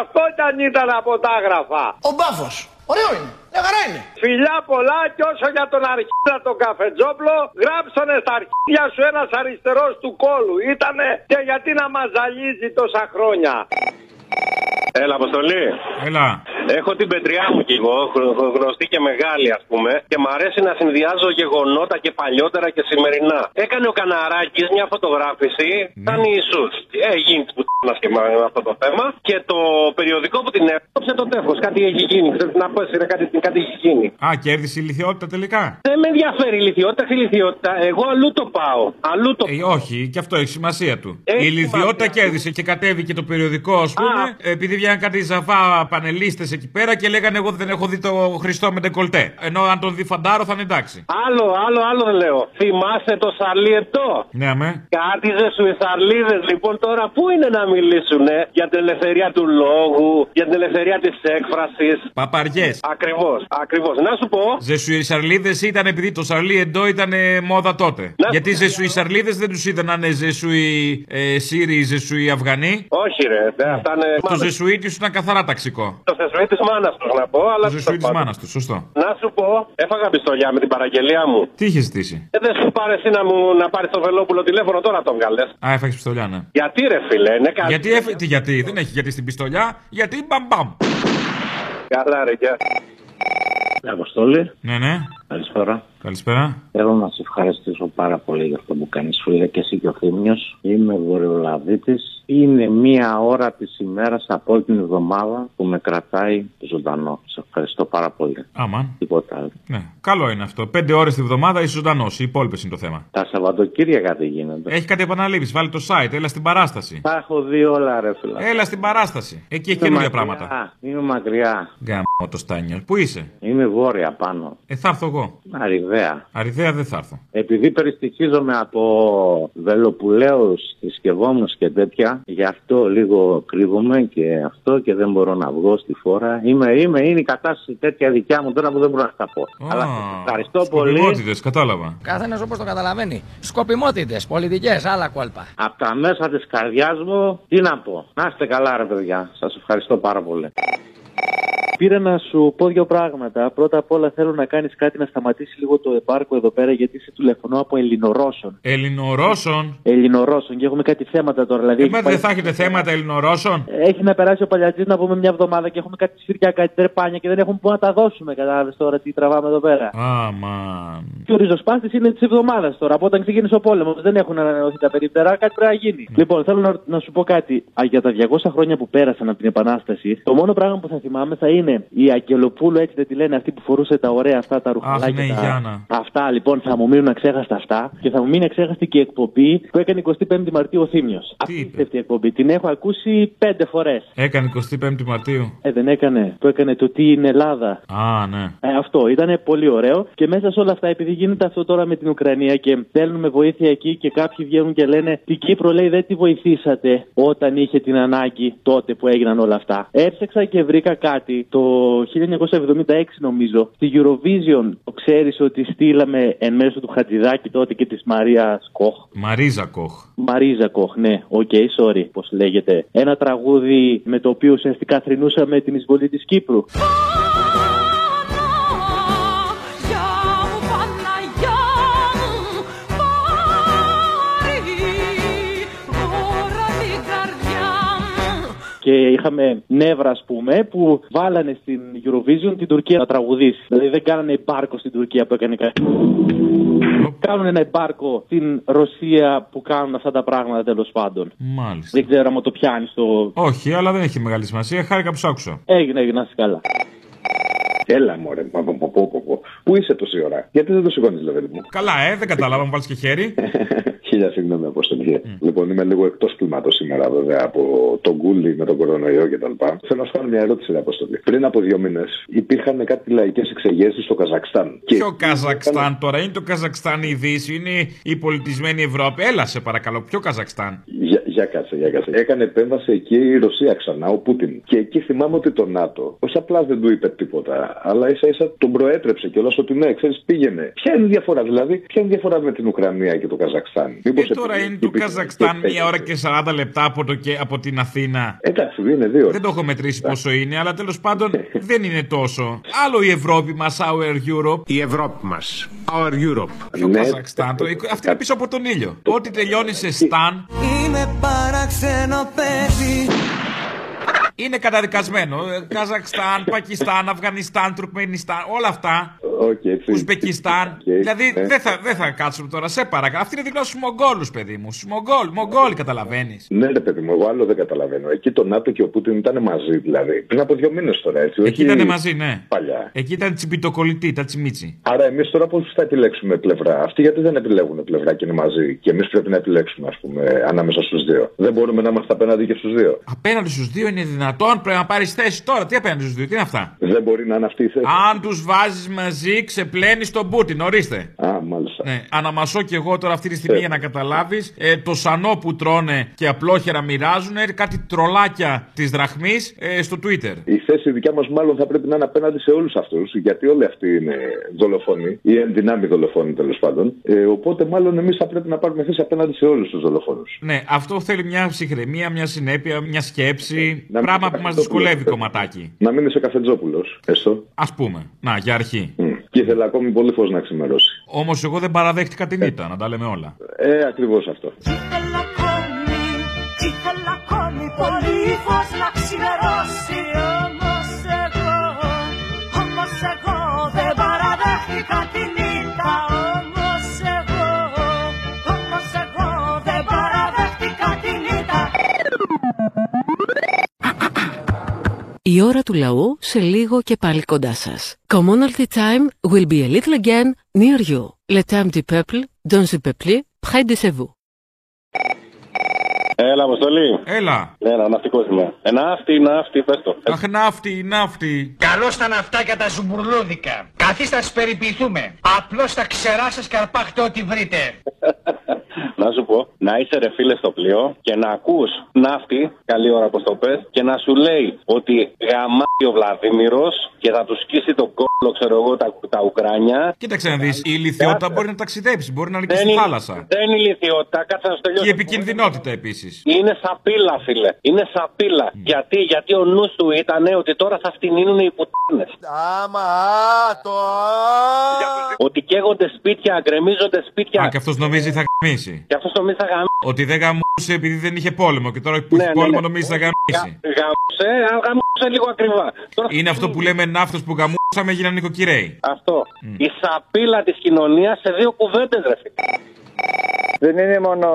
αυτό ήταν, ήταν από τα άγραφα. Ο μπάφος. Ωραίο είναι. Μια χαρά είναι. Φιλιά πολλά και όσο για τον αρχίδα τον καφετζόπλο, γράψανε στα αρχίδια σου ένας αριστερός του κόλου. Ήτανε και γιατί να μας ζαλίζει τόσα χρόνια. Έλα, Αποστολή. Έλα. Έχω την πετριά μου κι εγώ, γρο- γρο- γνωστή και μεγάλη ας πούμε, και μ' αρέσει να συνδυάζω γεγονότα και παλιότερα και σημερινά. Έκανε ο Καναράκης μια φωτογράφηση, ήταν Ιησούς. Ε, γίνει τη πουτάνα και με αυτό το θέμα. Και το περιοδικό που την έκοψε το τεύχος. Κάτι έχει γίνει. Ξέρω τι να πω, εσύ, ρε, κάτι, κάτι έχει γίνει. Α, κέρδισε η λιθιότητα τελικά; Δεν με ενδιαφέρει η λιθιότητα, η λιθιότητα. Εγώ αλλού το πάω. Αλλού το Ε, όχι, και αυτό έχει σημασία του. Έχει η λιθιότητα σημασία. κέρδισε και κατέβηκε το περιοδικό, α πούμε, επειδή βγαίναν κάτι ζαβά πανελίστες εκεί πέρα και λέγανε Εγώ δεν έχω δει το Χριστό με ντεκολτέ. Ενώ αν τον δει φαντάρο θα είναι εντάξει. Άλλο, άλλο, άλλο δεν λέω. Θυμάσαι το Σαρλί Επτό. Ναι, αμέ. Κάτι σου οι Σαρλίδες λοιπόν τώρα πού είναι να μιλήσουν για την ελευθερία του λόγου, για την ελευθερία της έκφρασης; Παπαριές. Ακριβώς, ακριβώς. Να σου πω. Ζεσουισαρλίδε ήταν επειδή το Σαρλί Εντό ήταν ε, μόδα τότε. Γιατί Ζεσουισαρλίδε δεν τους είδαν να είναι Ζεσουι ε, Σύριοι, Ζεσουι Αφγανοί. Όχι, ρε. δεν- Αυτά είναι. Το Ζεσουί του ήταν καθαρά ταξικό. Το θεσμί της μάνας του να πω, αλλά. Το Ζεσουί της μάνας τους, σωστό. Να σου πω, έφαγα πιστολιά με την παραγγελία μου. Τι είχες ζητήσει; Ε, δεν σου πάρε εσύ να, μου, να πάρεις το Βελόπουλο τηλέφωνο τώρα τον καλέ. Α, έφαγες πιστολιά, ναι. Γιατί ρε φίλε, είναι κάτι. Γιατί, έφε... τι, γιατί, δεν έχει γιατί στην πιστολιά, γιατί μπαμ μπαμ. Καλά, ρε, γεια. Αποστόλη. Ναι, ναι. Καλησπέρα. Καλησπέρα. Θέλω να σε ευχαριστήσω πάρα πολύ για αυτό που κάνεις φίλε και εσύ και ο Θήμιος. Είμαι βορειολαδίτης. Είναι μία ώρα της ημέρας από όλη την εβδομάδα που με κρατάει ζωντανό. Σε ευχαριστώ πάρα πολύ. Άμαν. Τίποτα άλλο. Ναι. Καλό είναι αυτό. Πέντε ώρες τη βδομάδα είσαι ζωντανός. Οι υπόλοιπες είναι το θέμα. Τα Σαββατοκύριακα τι γίνονται. Έχει κάτι επαναλήψεις. Βάλει το site. Έλα στην παράσταση. Τα έχω δει όλα ρε φίλε. Έλα στην παράσταση. Εκεί έχει Είμαι καινούργια μακριά. πράγματα. Είμαι μακριά. Γκάμο το Στάνιερ. Πού είσαι; Είμαι βόρεια πάνω. Ε, θα έρθω εγώ. Αριδαία. Αριδαία δεν θα έρθω. Επειδή περιστοιχίζομαι από βελοπουλαίους, θρησκευόμου και τέτοια, γι' αυτό λίγο κρύβομαι και αυτό και δεν μπορώ να βγω στη φόρα. Είμαι, είμαι, είναι η κατάσταση τέτοια δικιά μου τώρα που δεν μπορώ να τα πω. Αλλά σας ευχαριστώ πολύ. Σκοπιμότητες, κατάλαβα. Καθένας όπως το καταλαβαίνει. Σκοπιμότητες, πολιτικές, άλλα κόλπα. Από τα μέσα της καρδιάς μου, τι να πω. Να είστε καλά ρε παιδιά. Σας ευχαριστώ πάρα πολύ. Πήρα να σου πω δύο πράγματα. Πρώτα απ' όλα θέλω να κάνεις κάτι να σταματήσει λίγο το επάρκο εδώ πέρα, γιατί σε τηλεφωνώ από Ελληνορώσων. Ελληνορώσων; Ελληνορώσων και έχουμε κάτι θέματα τώρα. Δηλαδή, Ε, έχει μα πάει- δεν θα έχετε θέματα Ελληνορώσων; Έχει να περάσει ο παλιατζής να πούμε μια εβδομάδα και έχουμε κάτι σφυριά, κάτι τρεπάνια και δεν έχουμε που να τα δώσουμε. Κατάλαβες τώρα τι τραβάμε εδώ πέρα. Αμαν. Και ο ριζοσπάστης είναι της εβδομάδας τώρα. Από όταν ξεκίνησε ο πόλεμος, δεν έχουν ανανεωθεί τα περίπτερα, κάτι πρέπει να γίνει. Λοιπόν, θέλω να, να σου πω κάτι. Α, για τα 200 χρόνια που πέρασαν από την Επανάσταση, το μόνο πράγμα που θα θυμάμαι θα είναι η Αγγελοπούλου, έτσι δεν τη λένε, αυτή που φορούσε τα ωραία αυτά τα ρουχαλάκια. ναι, η τα- Γιάννα. Αυτά λοιπόν θα μου μείνουν αξέχαστα αυτά και θα μου μείνει αξέχαστη και η εκπομπή που έκανε 25η Μαρτίου ο Θήμιος. Απίστευτη εκπομπή. Την έχω ακούσει πέντε φορές. Έκανε 25η Μαρτίου; Ε, δεν έκανε. Που έκανε το τι είναι Ελλάδα. Α, ναι. Ε, αυτό ήταν πολύ ωραίο. Και μέσα σε όλα αυτά, επειδή γίνεται αυτό τώρα με την Ουκρανία και στέλνουμε βοήθεια εκεί και κάποιοι βγαίνουν και λένε την Κύπρο λέει δεν τη βοηθήσατε όταν είχε την ανάγκη τότε που έγιναν όλα αυτά. Έψαξα και βρήκα κάτι το 1976 νομίζω. Στη Eurovision το ξέρεις ότι στείλαμε εν μέσω του Χατζηδάκη τότε και της Μαρίας Κοχ. Μαρίζα Κοχ. Μαρίζα Κοχ, ναι, οκ, sorry, πώς λέγεται. Ένα τραγούδι με το οποίο ουσιαστικά θρυνούσαμε την εισβολή της Κύπρου. Και είχαμε νεύρα, ας πούμε, που βάλανε στην Eurovision την Τουρκία να τραγουδήσει. Δηλαδή δεν κάνανε υπάρκο στην Τουρκία που έκανε κάτι. Κάνουν ένα υπάρκο στην Ρωσία που κάνουν αυτά τα πράγματα τέλος πάντων. Μάλιστα. Δεν ξέρω αν το πιάνεις το. Όχι, αλλά δεν έχει μεγάλη σημασία. Χάρηκα που σ' άκουσα. Έγινε, έγινε, να είσαι καλά. Έλα, μωρέ. Πα, πα, πα, πα, πα, πα. Πού είσαι τόση ώρα, Γιατί δεν το σηκώνεις, Λεβέντη μου; Καλά, ε, δεν κατάλαβα, μου βάλεις και χέρι. Χίλια συγγνώμη, Αποστολή. Λοιπόν, είμαι λίγο εκτός κλίματος σήμερα, βέβαια, από τον κούλι με τον κορονοϊό κτλ. Θέλω να σου κάνω μια ερώτηση, ρε Αποστολή. Πριν από δύο μήνες υπήρχαν κάτι λαϊκές εξεγέρσεις στο Καζακστάν. Ποιο Καζακστάν τώρα, είναι το Καζακστάν η Δύση, είναι η πολιτισμένη Ευρώπη. Έλα σε παρακαλώ, ποιο Καζακστάν; Για, για κάτσε, για κάτσε. Έκανε επέμβαση εκεί η Ρωσία ξανά, ο Πούτιν. Και εκεί θυμάμαι ότι το ΝΑΤΟ, όχι απλά δεν του είπε τίποτα, αλλά ίσα ίσα τον προέτρεψε κιόλας ότι ναι, ξέρεις, πήγαινε. Ποια είναι η διαφορά, δηλαδή, ποια είναι η διαφορά με την Ουκρανία και το Καζακστάν; Μήπως Ε, τώρα επειδή είναι το υπήρχε- Καζακστάν και- μία ώρα και 40 λεπτά από, το, και, από την Αθήνα. Εντάξει, είναι δύο. Δεν το έχω μετρήσει πόσο είναι, αλλά τέλος πάντων δεν είναι τόσο. Άλλο η Ευρώπη μας, our Europe. Η Ευρώπη μας. Our Europe. Ποιο Ναι. Καζακστάν, το, αυτή είναι πίσω από τον ήλιο. Ό,τι τελειώνει σε Σταν Είμαι παράξενο παιδί είναι καταδικασμένο. Ε, Καζακστάν, Πακιστάν, Αφγανιστάν, Τουρκμενιστάν, όλα αυτά. Όχι, έτσι. Ουσμπεκιστάν. Δηλαδή Ε. δεν θα, δεν θα κάτσουμε τώρα, σε παρακαλώ. Αυτή είναι δίπλα στους Μογγόλους, παιδί μου. Στους Μογγόλ, Μογγόλοι καταλαβαίνεις. Ναι, ρε παιδί μου, εγώ άλλο δεν καταλαβαίνω. Εκεί το ΝΑΤΟ και ο Πούτιν ήταν μαζί, δηλαδή. Πριν από δύο μήνες τώρα, έτσι. Εκεί όχι ήταν μαζί, ναι. Παλιά. Εκεί ήταν τσιμπιτοκολλητή, τα τσιμίτσι. Άρα εμείς τώρα πώς θα επιλέξουμε πλευρά; Αυτοί γιατί δεν επιλέγουν πλευρά και είναι μαζί; Και εμείς πρέπει να επιλέξουμε, ας πούμε, ανάμεσα στους δύο. Δεν μπορούμε να είμαστε απέναντι και στους δύο. Απέναντι στους δύο είναι δυνατόν, πρέπει να πάρεις θέση τώρα. Τι απέναντι στους δύο, τι είναι αυτά; Δεν μπορεί να είναι αυτή η θέση. Αν τους βάζεις μαζί, ξεπλένεις τον Πούτιν, ορίστε. Α, μάλιστα. Ναι, αναμασώ κι εγώ τώρα αυτή τη στιγμή για να καταλάβεις. Ε, το σανό που τρώνε και απλόχερα μοιράζουν είναι κάτι τρολάκια της δραχμής ε, στο Twitter. Η θέση δικιά μας μάλλον θα πρέπει να είναι απέναντι σε όλους αυτούς, γιατί όλοι αυτοί είναι δολοφόνοι ή ενδυνάμει δολοφόνοι τέλος πάντων. Ε, οπότε μάλλον εμείς θα πρέπει να πάρουμε θέση απέναντι σε όλους τους δολοφόνους. Ναι, αυτό θέλει μια ψυχραιμία, μια συνέπεια, μια σκέψη. Να μην πράγμα είσαι που μας καφετζόπουλος. δυσκολεύει κομματάκι. Να μην είσαι καφετζόπουλο, έστω. Α πούμε. Να, για αρχή. Μμ. Και ήθελα ακόμη πολύ φω να ξημερώσει. Όμως εγώ δεν παραδέχτηκα την ήττα, να τα λέμε όλα. Ε, ακριβώς αυτό. Ήθελα ακόμη, ήθελα ακόμη πολύ φως να ξημερώσει Όμως εγώ, όμως εγώ δεν παραδέχτηκα την ήττα Η ώρα του λαού σε λίγο και πάλι κοντά σας. Commonalty time will be a little again near you. Le temps du peuple, dans le peuple, près de vous. Έλα, Αποστολή. Έλα. Έλα, ναυτικός είμαι. Ε, ναύτη, ναύτη, πες το. Αχ, ναύτη, ναύτη. Καλώς τα ναυτάκια τα ζουμπουρλούδικα. Καθίστε να σας περιποιηθούμε. Απλώς θα ξεράσες και αρπάχτε ό,τι βρείτε. Να σου πω, να είσαι ρε φίλε στο πλοίο και να ακούς ναύτη, καλή ώρα πως το πες, και να σου λέει ότι γαμάει ο Βλαδίμηρος και θα του σκίσει το κόλλο, ξέρω εγώ, τα, τα Ουκράνια. Κοίταξε να δεις, η ηλικιότητα μπορεί να ταξιδέψει, μπορεί να είναι και στη είναι- θάλασσα. Δεν είναι ηλικιότητα, κάτσε να σου τελειώσω. Και η επικινδυνότητα επίσης. Είναι σαπίλα, φίλε. Είναι σαπίλα. Γιατί, γιατί ο νους του ήταν ότι τώρα θα φτηνίνουν οι πουτάνες. Άμα, το. Ότι καίγονται σπίτια, γκρεμίζονται σπίτια. Α, και αυτός νομίζει θα γαμίσει. Και αυτό νομίζει θα γαμίσει. Ότι δεν γαμούσε επειδή δεν είχε πόλεμο και τώρα που Ναι, έχει ναι, πόλεμο ναι. νομίζει θα γαμίσει. Γαμούσε, α, γαμούσε λίγο ακριβά. Τώρα Είναι αυτό που λέμε ναύτος που γαμούσαμε γίνανε νοικοκυρέοι. Αυτό. Η σαπίλα της κοινωνίας σε δύο κουβέντες, ρε φίλε. Δεν είναι μόνο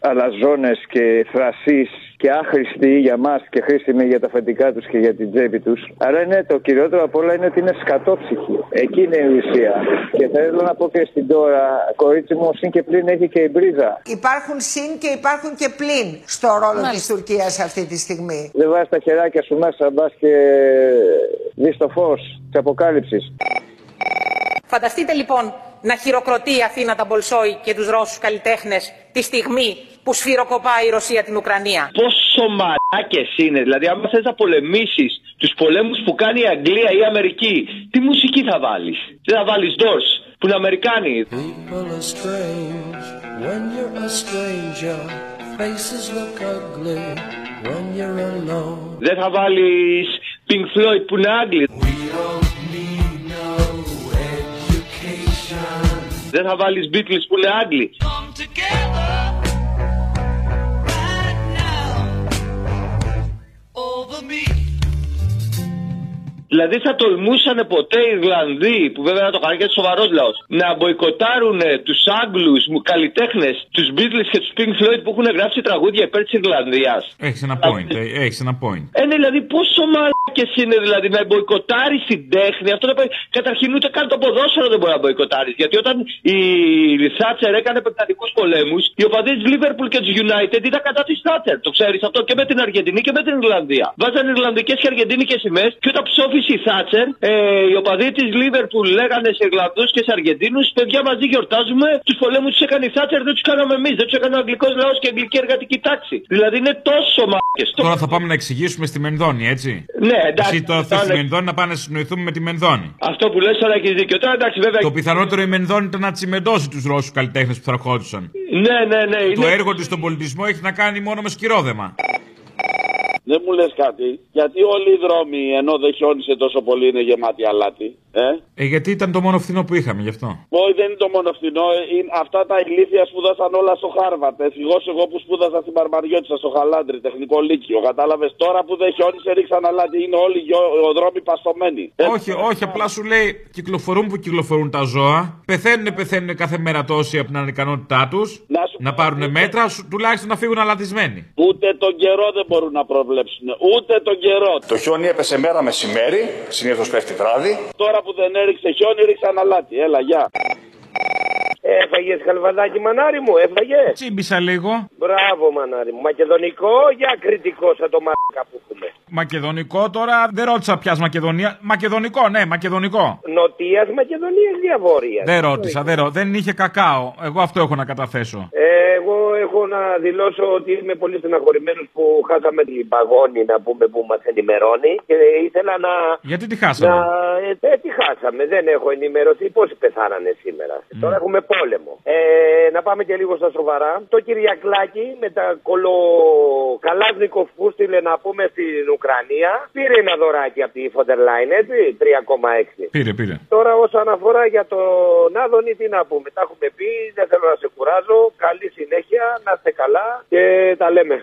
αλαζόνες και θρασείς και άχρηστοι για μας και χρήσιμοι για τα αφεντικά τους και για την τσέπη τους. Αλλά είναι το κυριότερο απ' όλα είναι ότι είναι σκατόψυχοι. Εκεί είναι η ουσία. Και θέλω να πω και στην τώρα, κορίτσι μου, συν και πλήν έχει και η μπρίζα. Υπάρχουν συν και υπάρχουν και πλην στο ρόλο της Τουρκίας αυτή τη στιγμή. Δεν βάζεις τα χεράκια σου μέσα, μπας και δεις το φως της αποκάλυψης. Φανταστείτε λοιπόν να χειροκροτεί η Αθήνα τα Μπολσόη και τους Ρώσους καλλιτέχνες τη στιγμή που σφυροκοπάει η Ρωσία την Ουκρανία; Πόσο μαλάκες είναι. Δηλαδή, άμα θες να πολεμήσεις τους πολέμους που κάνει η Αγγλία ή η Αμερική, τι μουσική θα βάλεις; Τι θα βάλεις Doors, που είναι Αμερικάνοι. People are strange when you're a stranger. Faces look ugly when you're alone. Δεν θα βάλεις Pink Floyd που είναι Άγγλοι. Δεν θα βάλεις Beatles που είναι Άγγλοι. Δηλαδή θα τολμούσαν ποτέ οι Ιρλανδοί, που βέβαια το κάνει και σοβαρός λαός, να μποϊκοτάρουν τους Άγγλους καλλιτέχνες, τους Beatles και τους Pink Floyd που έχουν γράψει τραγούδια υπέρ της Ιρλανδίας. Έχεις ένα point. ε, Έχεις ένα point. Ε, ναι, δηλαδή πόσο μαλάκες είναι δηλαδή να μποϊκοτάρεις την τέχνη. Αυτό δεν πάει. Καταρχήν ούτε καν το ποδόσφαιρο δεν μπορεί να μποϊκοτάρεις. Γιατί όταν η Θάτσερ έκανε επεκτατικού πολέμους, οι οπαδοί της Liverpool και της United ήταν κατά της Θάτσερ. Το ξέρεις αυτό και με την Αργεντινή και με την Ιρλανδία. Βάζαν Ιρλανδικές και Αργεντίνικες σημαίες και όταν ψόφισε η Θάτσερ, ε, οι οπαδοί της Liverpool λέγανε σε Ιρλανδούς και σε Αργεντίνους, παιδιά μαζί γιορτάζουμε, τους πολέμους τους έκανε η Θάτσερ, δεν τους κάναμε εμείς, δεν τους έκανε ο Αγγλικός λαός και η Αγγλική εργατική τάξη. Δηλαδή είναι τόσο μάκε. Τώρα θα πάμε να εξηγήσουμε στη Μενδόνη, έτσι. Ναι, εντάξει. Εσύ τώρα θες Τώρα- στη Μενδόνη να πάμε να συνοηθούμε με τη Μενδόνη. Αυτό που λες τώρα έχεις δίκιο. Τώρα εντάξει, βέβαια. Το πιθανότερο η Μενδόνη ήταν να τσιμεντώσει τους Ρώσους καλλιτέχνες που θα ερχόντουσαν. Ναι, ναι, ναι. Το είναι- έργο της στον πολιτισμό έχει να κάνει μόνο με σκυρόδεμα. Δεν μου λες κάτι, γιατί όλοι οι δρόμοι ενώ δεν χιόνισε τόσο πολύ είναι γεμάτοι αλάτι. Ε; Ε, γιατί ήταν το μόνο φθηνό που είχαμε γι' αυτό. Όχι, δεν είναι το μόνο φθηνό. ε, Είναι αυτά τα ηλίθια σπούδασαν όλα στο Χάρβαρντ. Ευτυχώς εγώ που σπούδασα στην Παρμαριώτησα στο Χαλάντρι, τεχνικό λύκειο. Κατάλαβες τώρα που δεν χιόνισε ρίξαν αλάτι. Είναι όλοι οι ο δρόμοι παστωμένοι. Όχι, όχι, απλά σου λέει κυκλοφορούν που κυκλοφορούν τα ζώα. Πεθαίνουν, πεθαίνουν κάθε μέρα τόσοι από την ανικανότητά τους. Να, πάρουν μέτρα, σου- τουλάχιστον να φύγουν αλατισμένοι. Ούτε τον καιρό δεν μπορούν να προβλέψουν. Ούτε τον καιρό. Το χιόνι έπεσε μέρα μεσημέρι, συνήθως πέφτει βράδυ. Τώρα που δεν έριξε χιόνι, ρίξαν αλάτι. Έλα, γεια. Έφαγε χαλβαδάκι μανάρι μου, έφαγε. Τσίμπησα λίγο. Μπράβο μανάρι μου. Μακεδονικό για κριτικό σαν το μαλάκα που έχουμε. Μακεδονικό τώρα δεν ρώτησα πια Μακεδονία. Μακεδονικό, ναι, Μακεδονικό. Νοτίας Μακεδονίας ή Βόρειας. Δεν ρώτησα, δεν, ρω... δεν είχε κακάο. Εγώ αυτό έχω να καταθέσω. Ε, εγώ έχω να δηλώσω ότι είμαι πολύ στεναχωρημένος που χάσαμε την παγόνη να πούμε που μας ενημερώνει και ήθελα να. Γιατί τη χάσαμε; Να, ε, ε, τι χάσαμε, δεν έχω ενημερωθεί. Πόσοι πεθάνανε σήμερα; Τώρα έχουμε πόλεμο. Ε, να πάμε και λίγο στα σοβαρά. Το Κυριακλάκι με τα κολοκαλάζνικο που στείλε να πούμε στην Ουκρανία πήρε ένα δωράκι από τη Φοντερ Λάιν, έτσι, 3,6. Πήρε, πήρε. Τώρα όσον αφορά για τον Άδωνη, τι να πούμε. Τα έχουμε πει, δεν θέλω να σε κουράζω. Καλή συνέχεια, να είστε καλά και τα λέμε.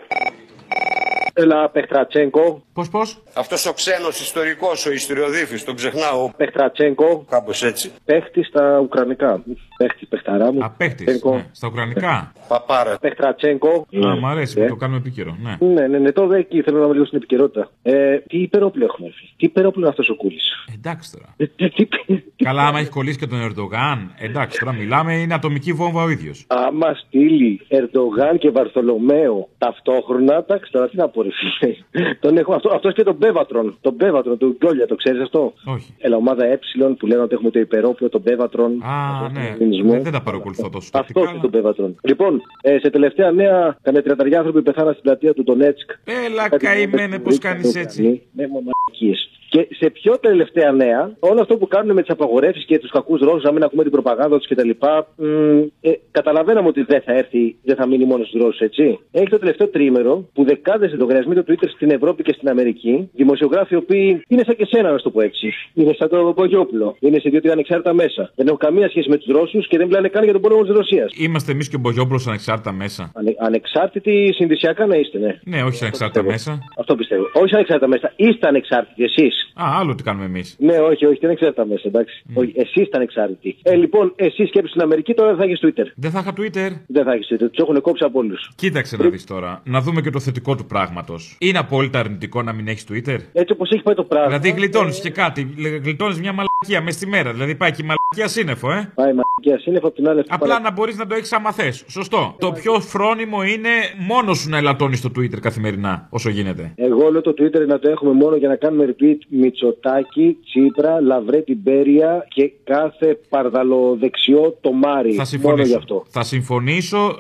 Έλα, Πεχτρατσέγκο. Πώς, πώς; Αυτός ο ξένος ιστορικός, ο ιστοριοδίφη, τον ξεχνάω. Πεχτρατσέγκο. Κάπως έτσι. Παίχτης στα Ουκρανικά. Παίχτη, παιχταρά μου. Απέχτης. Τσέγκο. Ναι. Στα ουκρανικά. Παπάρα. Παιχτρατσέγκο. Α, μ' αρέσει, Ε. που το κάνουμε επίκαιρο. Ναι. Ναι, ναι, ναι, τώρα εκεί θέλω να είμαι λίγο στην επικαιρότητα. Ε, τι υπερόπλο έχουμε, φίλε. Τι υπερόπλο είναι αυτός ο Κούλης. Εντάξει τώρα. Καλά, άμα έχει κολλήσει και τον Ερντογάν. Εντάξει, τώρα μιλάμε, είναι ατομική βόμβα ο ίδιος. Άμα στείλει Ερντογάν και Βαρθολομαίο ταυτόχρονα, εντάξει, τώρα τι να πω, ρε φίλε. Τον έχω, αυτό, αυτός και τον Μπέβατρον. Τον Μπέβατρον, τον Γκόλια, το ξέρεις αυτό; Όχι. Έλα, ομάδα Ε που λένε ότι έχουμε το υπερόπλο, τον Μπέβατρον. Α, ναι. Ελληνισμό. Δεν, δεν τα παρακολουθώ τόσο. Αυτό είναι τον Μπέβατρον. Λοιπόν, ε, σε τελευταία νέα, κάνε 30 άνθρωποι πεθάναν στην πλατεία του Ντονέτσκ. Έλα, καημένε, πώς κάνει έτσι. Ναι, μαλακίες. Και σε πιο τελευταία νέα, όλο αυτό που κάνουν με τις απαγορεύσεις και τους κακούς Ρώσου, να μην ακούμε την προπαγάνδα τους κτλ. Ε, καταλαβαίναμε ότι δεν θα έρθει, δεν θα μείνει μόνος στους Ρώσου, έτσι. Έχει το τελευταίο τρίμερο που δεκάδες λογαριασμοί του Twitter στην Ευρώπη και στην Αμερική, δημοσιογράφοι οι οποίοι είναι σαν και σένα, να σου το πω έτσι. Είναι σαν το Πογιόπουλο. Είναι σε δύο-τρία ανεξάρτητα μέσα. Δεν έχουν καμία σχέση με τους Ρώσους και δεν μιλάνε καν για τον πόλεμο της Ρωσίας. Είμαστε εμείς και ο Μπογιόπουλο ανεξάρτητα μέσα. Ανε, ανεξάρτητοι συνδυσιακά να είστε, ναι. Ναι, όχι ανεξάρτητα μέσα. Αυτό πιστεύω. Όχι ανεξάρτητα μέσα. Είστε ανεξάρτητοι εσείς. Α, άλλο τι κάνουμε εμείς. Ναι, όχι, όχι, δεν εξάρτητα μέσα, εντάξει. Όχι, εσείς ήταν εξάρτητοι. Ε, λοιπόν, εσύ σκέψει στην Αμερική τώρα δεν θα έχεις Twitter. Δεν θα είχα Twitter. Δεν θα έχεις Twitter. Τους έχουν κόψει από όλους. Κοίταξε να δεις τώρα. Να δούμε και το θετικό του πράγματος. Είναι απόλυτα αρνητικό να μην έχεις Twitter; Έτσι όπως έχει πάει το πράγμα. Δηλαδή γλιτώνεις και κάτι. Γλιτώνεις μια μαλακία μέσα στη μέρα. Δηλαδή πάει και η μαλακία σύννεφο, ε. Πάει η μαλακία σύννεφο από την άλλη. Απλά να μπορείς να το έχεις άμα θες. Σωστό. Το πιο φρόνιμο είναι μόνος σου να ελαττώνεις το Twitter καθημερινά όσο γίνεται. Εγώ λέω το Twitter να το έχουμε μόνο για να κάνουμε retweet Μητσοτάκη, Τσίπρα, Λαβρέτη Μπέρια και κάθε παρδαλοδεξιό το Μάρι. Θα Μόνο συμφωνήσω. γι' αυτό. Θα συμφωνήσω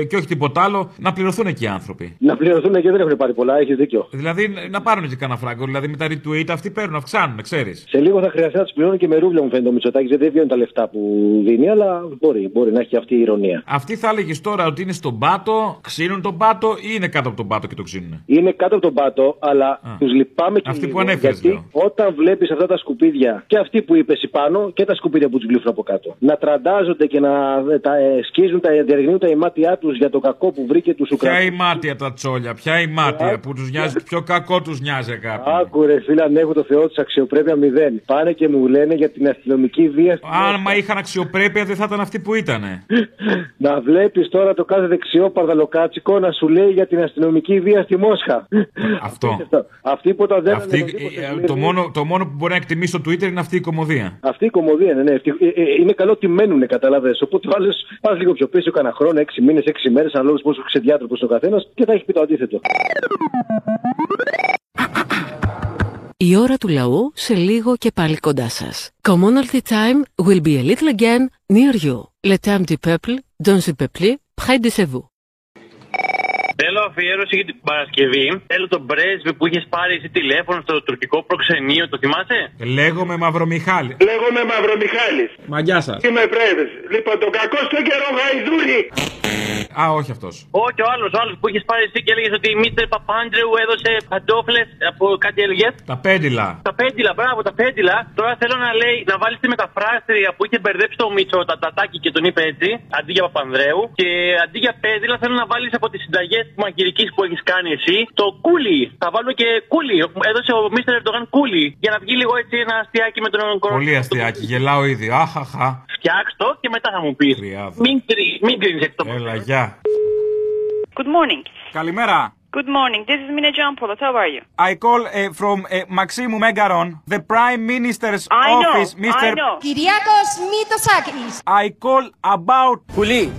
ε, και όχι τίποτα άλλο να πληρωθούν εκεί οι άνθρωποι. Να πληρωθούν και δεν έχουν πάρει πολλά, έχεις δίκιο. Δηλαδή να πάρουν και κανένα φράγκο. Δηλαδή με τα retweet αυτοί παίρνουν, αυξάνουν, ξέρεις. Σε λίγο θα χρειαστεί να τους πληρώνει και με ρούβλια μου φαίνεται ο Μητσοτάκης. Δεν βγαίνουν τα λεφτά που δίνει, αλλά μπορεί, μπορεί να έχει αυτή η ηρωνία. Αυτή θα έλεγες τώρα ότι είναι στον πάτο, ξύνουν τον πάτο ή είναι κάτω από τον πάτο και το ξύνουν. Είναι κάτω από τον πάτο, αλλά τους λυπάμαι και Αυτοί λίγο, που ανέφερες, Γιατί λέω. όταν βλέπεις αυτά τα σκουπίδια και αυτοί που είπες πάνω και τα σκουπίδια που τους γλύφουν από κάτω να τραντάζονται και να τα ε, σκίζουν, τα διαρριγνύουν τα ημάτια τους για το κακό που βρήκε τους Ποια Ουκρανούς. η μάτια τα τσόλια, ποια η μάτια που τους νοιάζει, πιο κακό τους νοιάζει αγάπη. Άκου ρε φίλε, αν έχω το Θεό της αξιοπρέπεια μηδέν. Πάνε και μου λένε για την αστυνομική βία. στην Αν μα είχαν αξιοπρέπεια δεν θα ήταν αυτοί που ήτανε. Να βλέπεις τώρα το κάθε δεξιό παρδαλοκάτσικο να σου λέει για την αστυνομική βία στη Μόσχα. Αυτό. Αυτή που τα δεν Αυτή, ε, το, μόνο, το μόνο που μπορεί να εκτιμήσει στο Twitter είναι αυτή η κομμωδία. Αυτή η κομμωδία είναι, ναι. Ευτυχ- ε, ε, είναι καλό ότι μένουν, καταλαβέ. Οπότε ο άλλος πας λίγο πιο πίσω, κανένα χρόνο, 6 μήνες, 6 μέρες, ανάλογα πόσο ξεδιάτροπος ο καθένας και θα έχεις πει το αντίθετο. Η ώρα του λαού σε λίγο και πάλι κοντά σας. Commonalty time will be a little again near you. Le temps du peuple, dans le peuple, près de chez vous. Θέλω αφιέρωση για την Παρασκευή. Θέλω τον πρέσβη που είχες πάρει εσύ τηλέφωνο στο τουρκικό προξενείο, το θυμάσαι; Λέγομαι Μαυρομιχάλη. Λέγομαι Μαυρομιχάλης. Μαγιά σας. Είμαι πρέβης. Λοιπόν, τον κακό στο καιρό γαϊδούρι. Α, όχι αυτός. Όχι, ο άλλος, ο άλλος που είχες πάρει εσύ και έλεγες ότι η Μίτερ Παπάντρεου έδωσε παντόφλες από κάτι έλεγες. Τα πέντυλα. Τα πέντυλα, μπράβο, τα πέντυλα. Τώρα θέλω να λέει να βάλεις τη μεταφράστρια που είχε μπερδέψει το Μίτσο, τα τατάκι και τον είπε έτσι, αντί για Παπανδρέου. Και αντί για πέντυλα θέλω να βάλεις από τις συνταγές μαγειρική που έχεις κάνει εσύ το κούλι. Θα βάλω και κούλι. Έδωσε ο Μίστερ Ερντογάν κούλι. Για να βγει λίγο έτσι ένα αστιάκι με τον Πολύ αστείακι, γελάω ήδη. Αχαχα. Φτιάξ το και μετά θα μου πεις. Μην, κρι- μην κρίνεις έτσι το Έλα, γεια. Good morning. Καλημέρα. Good morning. This is Mine Jean Polot. How are you? I call uh, from uh, Maximou Megaron, the Prime Minister's I office, know, Mr. I. Kyriakos Mitosakis. I call about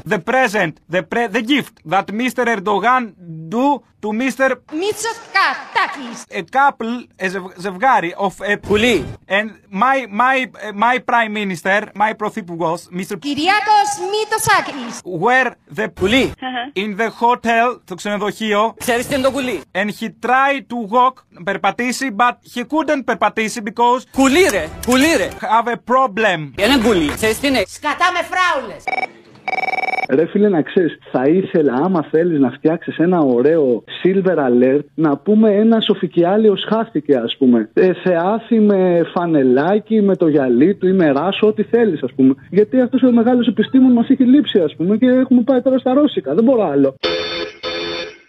the present, the, pre- the gift that Mr. Erdogan do to Mr. Μητσοκατάκης. a couple, a ζευ- ζευγάρι of a And my my uh, my Prime Minister, my Πρωθυπουργός, Mr. Κυριάκος Μητοσάκης. were the in the hotel, το ξενοδοχείο. Ξέρεις τι είναι το κουλί. And he tried to walk, περπατήσει, but he couldn't περπατήσει because κουλί ρε, κουλί ρε. Have a problem. Είναι κουλί. Ξέρεις τι είναι; Σκατά με φράουλες. Ρε φίλε να ξέρεις, θα ήθελα άμα θέλεις να φτιάξεις ένα ωραίο silver alert να πούμε ένα σοφικιάλιος χάθηκε ας πούμε. Ε, θεάθη με φανελάκι, με το γυαλί του ή με ράσο, ό,τι θέλεις ας πούμε. Γιατί αυτός ο μεγάλος επιστήμον μας έχει λείψει ας πούμε και έχουμε πάει τώρα στα ρώσικα, δεν μπορώ άλλο.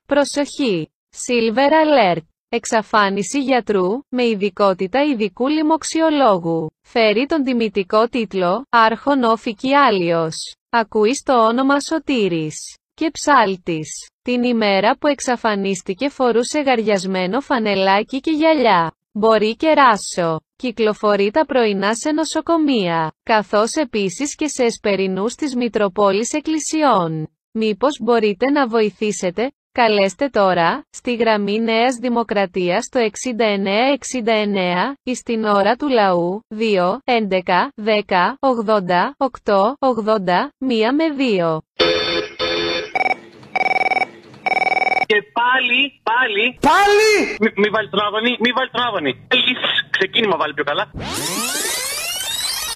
Προσοχή! Silver Alert! Εξαφάνιση γιατρού, με ειδικότητα ειδικού λοιμοξιολόγου. Φέρει τον τιμητικό τίτλο «Άρχον όφικη Άλιος». Ακούει το όνομα Σωτήρης και ψάλτης. Την ημέρα που εξαφανίστηκε φορούσε γαριασμένο φανελάκι και γυαλιά. Μπορεί και ράσο. Κυκλοφορεί τα πρωινά σε νοσοκομεία, καθώς επίσης και σε εσπερινούς της Μητροπόλης Εκκλησιών. Μήπως μπορείτε να βοηθήσετε, καλέστε τώρα, στη γραμμή Νέας Δημοκρατίας το 6969, εις την ώρα του λαού, 2, 11, 10, 80, 8, 80, 1 με 2. Και πάλι, πάλι. Πάλι! Μη, μη βάλει τον Άδωνη, μη βάλει τον Άδωνη. Θέλεις ξεκίνημα βάλει πιο καλά.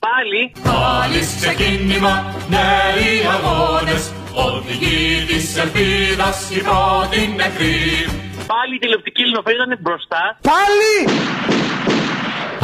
Πάλι. Πάλι ξεκίνημα, νέοι αγώνες Οδηγοί της ελπίδας η πρώτη νεκρή Πάλι η τηλεοπτική ελληνοφρένεια ήταν μπροστά. Πάλι!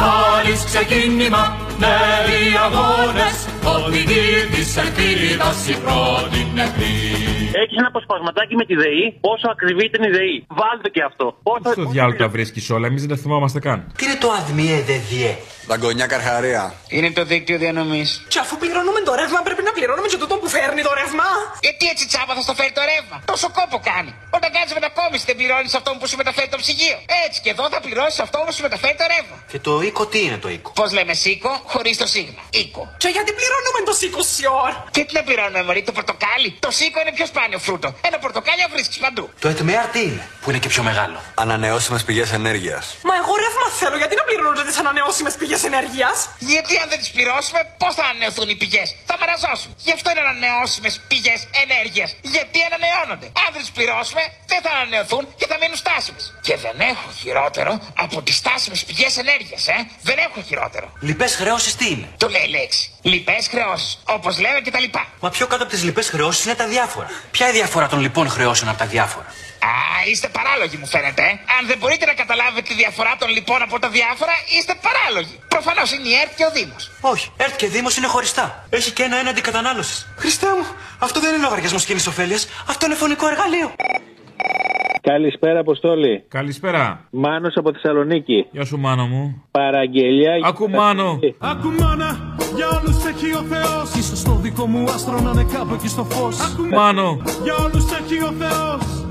Πάλι ξεκίνημα, νέοι αγώνες Οδηγοί της ελπίδας η πρώτη νεκρή Έχεις ένα αποσπασματάκι με τη ΔΕΗ. Πόσο ακριβή ήταν η ΔΕΗ. Βάλτε και αυτό. Πόσο... Στο διάλογο τα βρίσκεις όλα, εμείς δεν τα θυμόμαστε καν. Τι είναι το ΑΔΜΙΕ ΔΕΔΙΕ. Δαγκονιά Καρχαρία. Είναι το δίκτυο διανομής. Και αφού πληρώνουμε το ρεύμα, πρέπει να πληρώνουμε και τούτο που φέρνει το ρεύμα. Γιατί έτσι τσάμπα θα στο φέρει το ρεύμα; Τόσο κόπο κάνει. Όταν κάνεις μετακόμιση δεν πληρώνεις αυτό που σου μεταφέρει το ψυγείο. Έτσι και εδώ θα πληρώσεις αυτό που σου μεταφέρει το ρεύμα. Και το οίκο τι είναι το οίκο; Πώς λέμε σίκο χωρίς το σίγμα. Οίκο. Και γιατί πληρώνουμε το σίκο σιόρ; Και τι να πληρώνουμε, Μωρή, το πορτοκάλι. Το σίκο είναι πιο σπάνιο φρούτο. Ένα πορτοκάλι βρίσκει παντού. Το ΕΤΜΕΑΡ τι είναι, που είναι και πιο μεγάλο; Ανανεώσιμες πηγές ενέργειας. Μα εγώ ρεύμα θέλω, γιατί να πληρώνω τις ανανεώσιμες πηγές ενέργειας; Γιατί αν δεν τις πληρώσουμε, πώς θα ανανεωθούν οι πηγές; Θα μαραζώσουν. Γι' αυτό είναι ανανεώσιμες πηγές ενέργειας. Γιατί ανανεώνονται; Αν δεν τις πληρώσουμε, δεν θα ανανεωθούν και θα μείνουν στάσιμες. Και δεν έχω χειρότερο από τις στάσιμες πηγές ενέργειας, ε. Δεν έχω χειρότερο. Λοιπέ χρεώσει τι είναι; Το λέει η λέξη. Λοιπές χρεώσεις. Όπως λέμε και τα λοιπά. Μα πιο κάτω από τις λοιπές χρεώσεις είναι τα διάφορα. Ποια είναι η διαφορά των λοιπών χρεώσεων από τα διάφορα; Α, είστε παράλογοι μου φαίνεται. ε. Αν δεν μπορείτε να καταλάβετε τη διαφορά των λοιπόν από τα διάφορα, είστε παράλογοι. Προφανώς είναι η ΕΡΤ και ο Δήμος. Όχι, ΕΡΤ και Δήμος είναι χωριστά. Έχει και ένα έναντι κατανάλωσης. Χριστέ μου, αυτό δεν είναι λογαριασμός κοινής ωφέλειας. Αυτό είναι φωνικό εργαλείο. Καλησπέρα, Αποστόλη. Καλησπέρα. Μάνος από Θεσσαλονίκη. Γεια σου, μάνο μου. Παραγγελιά. Ακού, Μάνο. Ακού μάνα, για όλους έχει ο Θεός Ίσως το δικό μου άστρο να είναι κάπου εκεί στο φως Ακού Μάνο. για όλους έχει ο Θεός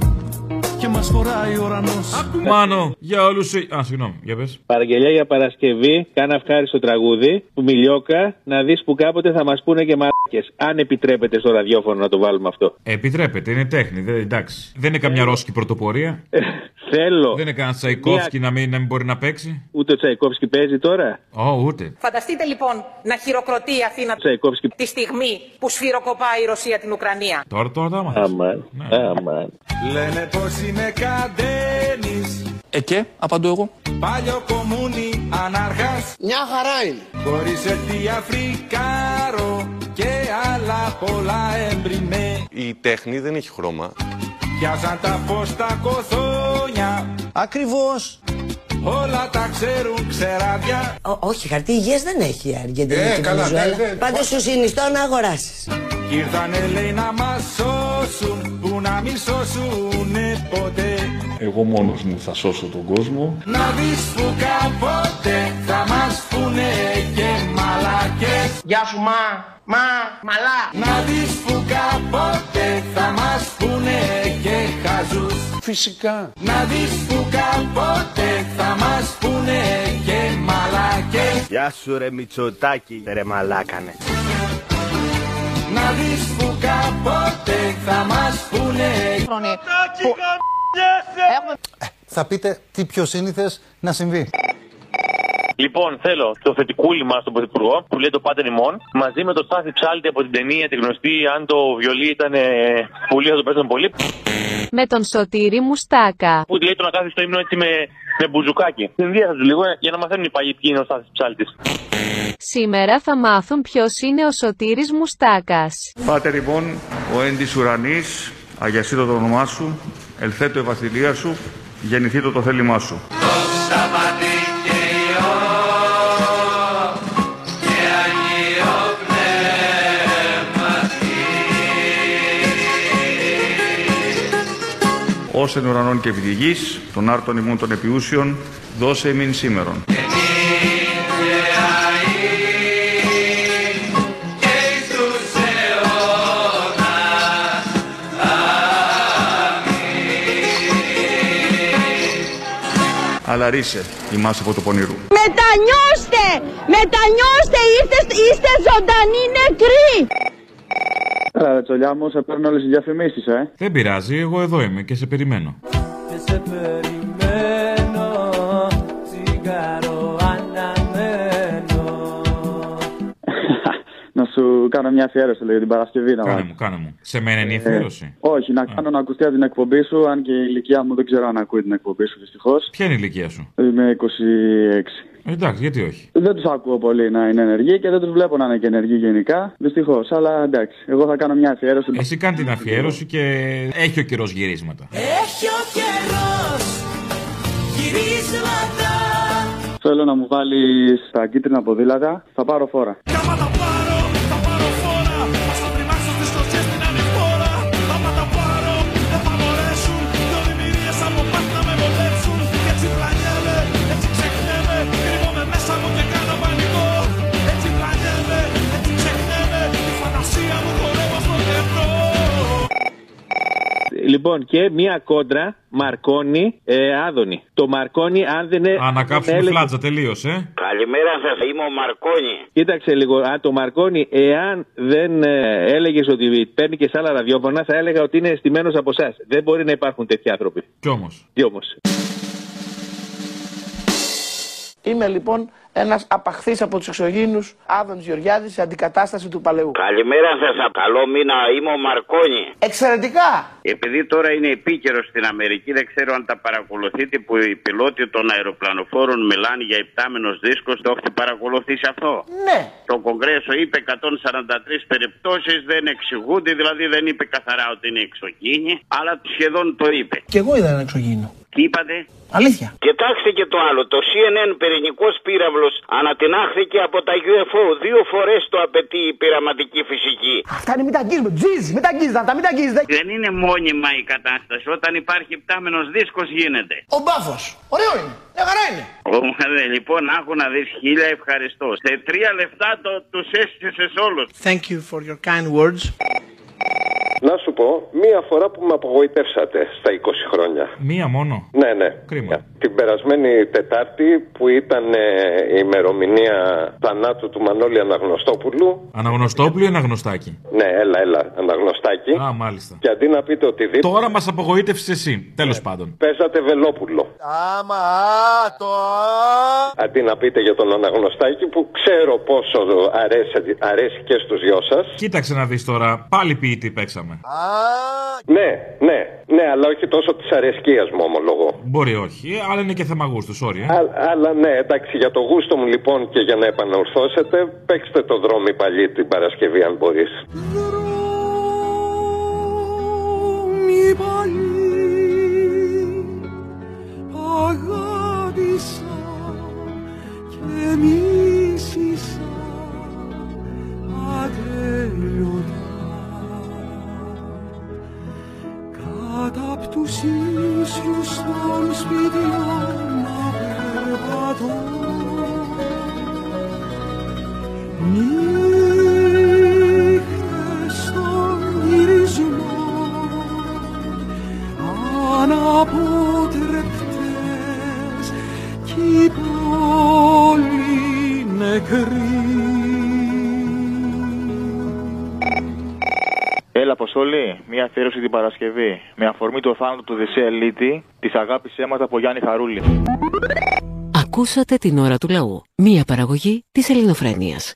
Και μας χωράει ο ουρανός Ακού Μάνο, για όλους. Α, συγγνώμη, για πες. Παραγγελιά για Παρασκευή. Κάνα ευχάριστο τραγούδι. Που μιλιόκα. Να δεις που κάποτε θα μας πούνε και μαράκε. Αν επιτρέπετε στο ραδιόφωνο να το βάλουμε αυτό. Επιτρέπεται, είναι τέχνη. Δεν, εντάξει. Δεν είναι καμιά ρώσικη πρωτοπορία. Θέλω. Δεν είναι κανένα Τσαϊκόφσκι να μην, να μην μπορεί να παίξει; Ούτε ο Τσαϊκόφσκι παίζει τώρα. Ω, ούτε. Φανταστείτε λοιπόν να χειροκροτεί η Αθήνα Τσαϊκόφσκι. τη στιγμή που σφυροκοπάει η Ρωσία την Ουκρανία. Τώρα, τώρα τα μάθες. Αμάν. Αμάν. Λένε πως είμαι καντένης Ε και, απαντώ εγώ. Παλιό κομμούνι ανάρχας Μια χαρά είναι. Χωρίς αιτία φρικάρο Και άλλα πολλά εμπριμέ Η τέχνη δεν έχει χρώμα. Πιάσαν τα φως τα κοθόνια Ακριβώς. Όλα τα ξέρουν ξεράδια όχι, χαρτί υγείας δεν έχει η Αργεντινή Ε, και η καλά, Βενεζουέλα. ναι, ναι. Πάντως σου συνιστώ να αγοράσεις. Κι ήρθανε λέει να μας σώσουν Που να μην σώσουνε ποτέ Εγώ μόνος μου θα σώσω τον κόσμο. Να δεις που κάποτε θα μας πούνε και μαλακές Γεια σου μα, μα, μαλά. Να δεις που κάποτε θα μας πούνε και χαζούς Φυσικά. Να δεις που κάποτε θα μας πούνε και μαλακές Γεια σου ρε Μητσοτάκη, ρε μαλάκανε. Να δεις που κάποτε θα μας πούνε. Θα πείτε τι πιο σύνηθες να συμβεί. Λοιπόν, θέλω το θετικούλι μας τον Πρωθυπουργό που λέει το πάτε ημών μαζί με το Στάθη Ψάλτη από την ταινία τη γνωστή. Αν το βιολί ήταν ε, πουλί, θα το παίζουν πολύ. Με τον Σωτήρη Μουστάκα. Που λέει το να κάθεις στο ύμνο έτσι με, με μπουζουκάκι. Συνδύασα τους λίγο ε, για να μαθαίνουν οι παλιοί ποιοι είναι ο Στάθης Ψάλτης. Σήμερα θα μάθουν ποιος είναι ο Σωτήρης Μουστάκας. Πάτερ λοιπόν, ο εν της ουρανής, αγιασίτω το όνομά σου, ελθέτω η βασιλεία σου, γεννηθήτω το θέλημά σου. Ως εν ουρανών και επί τη γης, των άρτων ημών των επιούσιων, δώσε ημίν σήμερον. Αλλά ρίσε ημάς από το πονηρού. Μετανιώστε! Μετανιώστε! Είστε, είστε ζωντανοί νεκροί! Έλα, τσολιά μου, σε παίρνουν όλες οι διαφημίσεις, ε. Δεν πειράζει, εγώ εδώ είμαι και σε περιμένω. Και σε περιμένω, τσιγάρο αναμένω. να σου κάνω μια αφιέρωση για την Παρασκευή να Κάνε βάλεις. μου, κάνε μου. Σε μένα είναι η Ε, αφιέρωση. όχι, να κάνω να ακουστεί από την εκπομπή σου, αν και η ηλικία μου δεν ξέρω αν ακούει την εκπομπή σου, δυστυχώς. Ποια είναι η ηλικία σου; Είμαι 26. Εντάξει, γιατί όχι. Δεν τους ακούω πολύ να είναι ενεργοί και δεν τους βλέπω να είναι και ενεργοί γενικά. Δυστυχώς. Αλλά εντάξει, εγώ θα κάνω μια αφιέρωση. Εσύ κάνει την αφιέρωση και έχει ο καιρός γυρίσματα. Έχει ο καιρός γυρίσματα Θέλω να μου βάλεις στα κίτρινα ποδήλατα. Θα πάρω φόρα. Λοιπόν, και μία κόντρα Μαρκόνι ε, Άδωνη. Το Μαρκόνι, αν δεν. ε- Ανακάψουμε έλεγε- φλάτζα, τελείωσε. Καλημέρα σας, είμαι ο Μαρκόνι. Κοίταξε λίγο, α, το Μαρκόνι, εάν δεν ε, έλεγες ότι παίρνει και σε άλλα ραδιόφωνα, θα έλεγα ότι είναι αισθημένος από εσάς. Δεν μπορεί να υπάρχουν τέτοιοι άνθρωποι. Κι όμως. Τι όμως. Είμαι λοιπόν ένας απαχθής από τους εξωγήνου Άδων Γεωργιάδης σε αντικατάσταση του παλαιού. Καλημέρα σας, καλό μήνα, είμαι ο Μαρκόνι. Εξαιρετικά! Επειδή τώρα είναι επίκαιρο στην Αμερική, δεν ξέρω αν τα παρακολουθείτε που οι πιλότοι των αεροπλανοφόρων μιλάνε για υπτάμενος δίσκος. Το έχετε παρακολουθήσει αυτό; Ναι. Το Κογκρέσο είπε 143 περιπτώσεις, δεν εξηγούνται, δηλαδή δεν είπε καθαρά ότι είναι εξωγήινοι, αλλά σχεδόν το είπε. Κι εγώ είδα ένα εξωγήινο. Τι είπατε; Αλήθεια. Κοιτάξτε και το άλλο. Το CNN πυρηνικός πύραυλος ανατινάχθηκε από τα UFO. Δύο φορές το απαιτεί η πειραματική φυσική. Αυτά είναι μην τα αγγίζουμε. Τζιζ, μην τα αγγίζετε αυτά, μην τα αγγίζετε. Δεν είναι μόνιμα η κατάσταση. Όταν υπάρχει πτάμενος δίσκος γίνεται. Ο μπάφος. Ωραίο είναι. Μια χαρά είναι. Ομαδε, λοιπόν, άκου να δεις χίλια ευχαριστώ. Σε τρία λεφτά το, τους έστησες όλους. Thank you for your kind words. Να σου πω, μία φορά που με απογοητεύσατε στα 20 χρόνια. Μία μόνο; Ναι, ναι. Κρίμα. Την περασμένη Τετάρτη που ήταν ε, η ημερομηνία θανάτου του Μανώλη Αναγνωστόπουλου. Αναγνωστόπουλο ή αναγνωστάκι. Ναι, έλα, έλα, Αναγνωστάκι. Α, μάλιστα. Και αντί να πείτε οτιδήποτε. Τώρα μας απογοήτευσες εσύ. Τέλος πάντων. Παίζατε Βελόπουλο. Άμα, α, το α. Αντί να πείτε για τον Αναγνωστάκη που ξέρω πόσο αρέσει, αρέσει και στους δυο σας. Κοίταξε να δεις τώρα. Πάλι ποιητή παίξαμε. Ναι, ναι, ναι, αλλά όχι τόσο της αρεσκίας μου ομολογώ. Μπορεί όχι, αλλά είναι και θέμα γούστου, sorry. ε. Α- αλλά ναι, εντάξει, για το γούστο μου λοιπόν και για να επανορθώσετε, παίξτε το δρόμο παλιή την Παρασκευή αν μπορείς. μη παλιή αγάπησα και μίσησα ατέλειωτα κάτω απ' τους ίσιους των σπιτιών να περπατώ νύχτες στον γυρισμό αναποτρεπτές κι η πόλη νεκρή. Έλα, Αποστολή, μια αφιέρωση την Παρασκευή. Με αφορμή το θάνατο του Δεσσέα Λίτη, της αγάπης αίματα από Γιάννη Χαρούλη. Ακούσατε την ώρα του λαού. Μία παραγωγή της ελληνοφρένειας.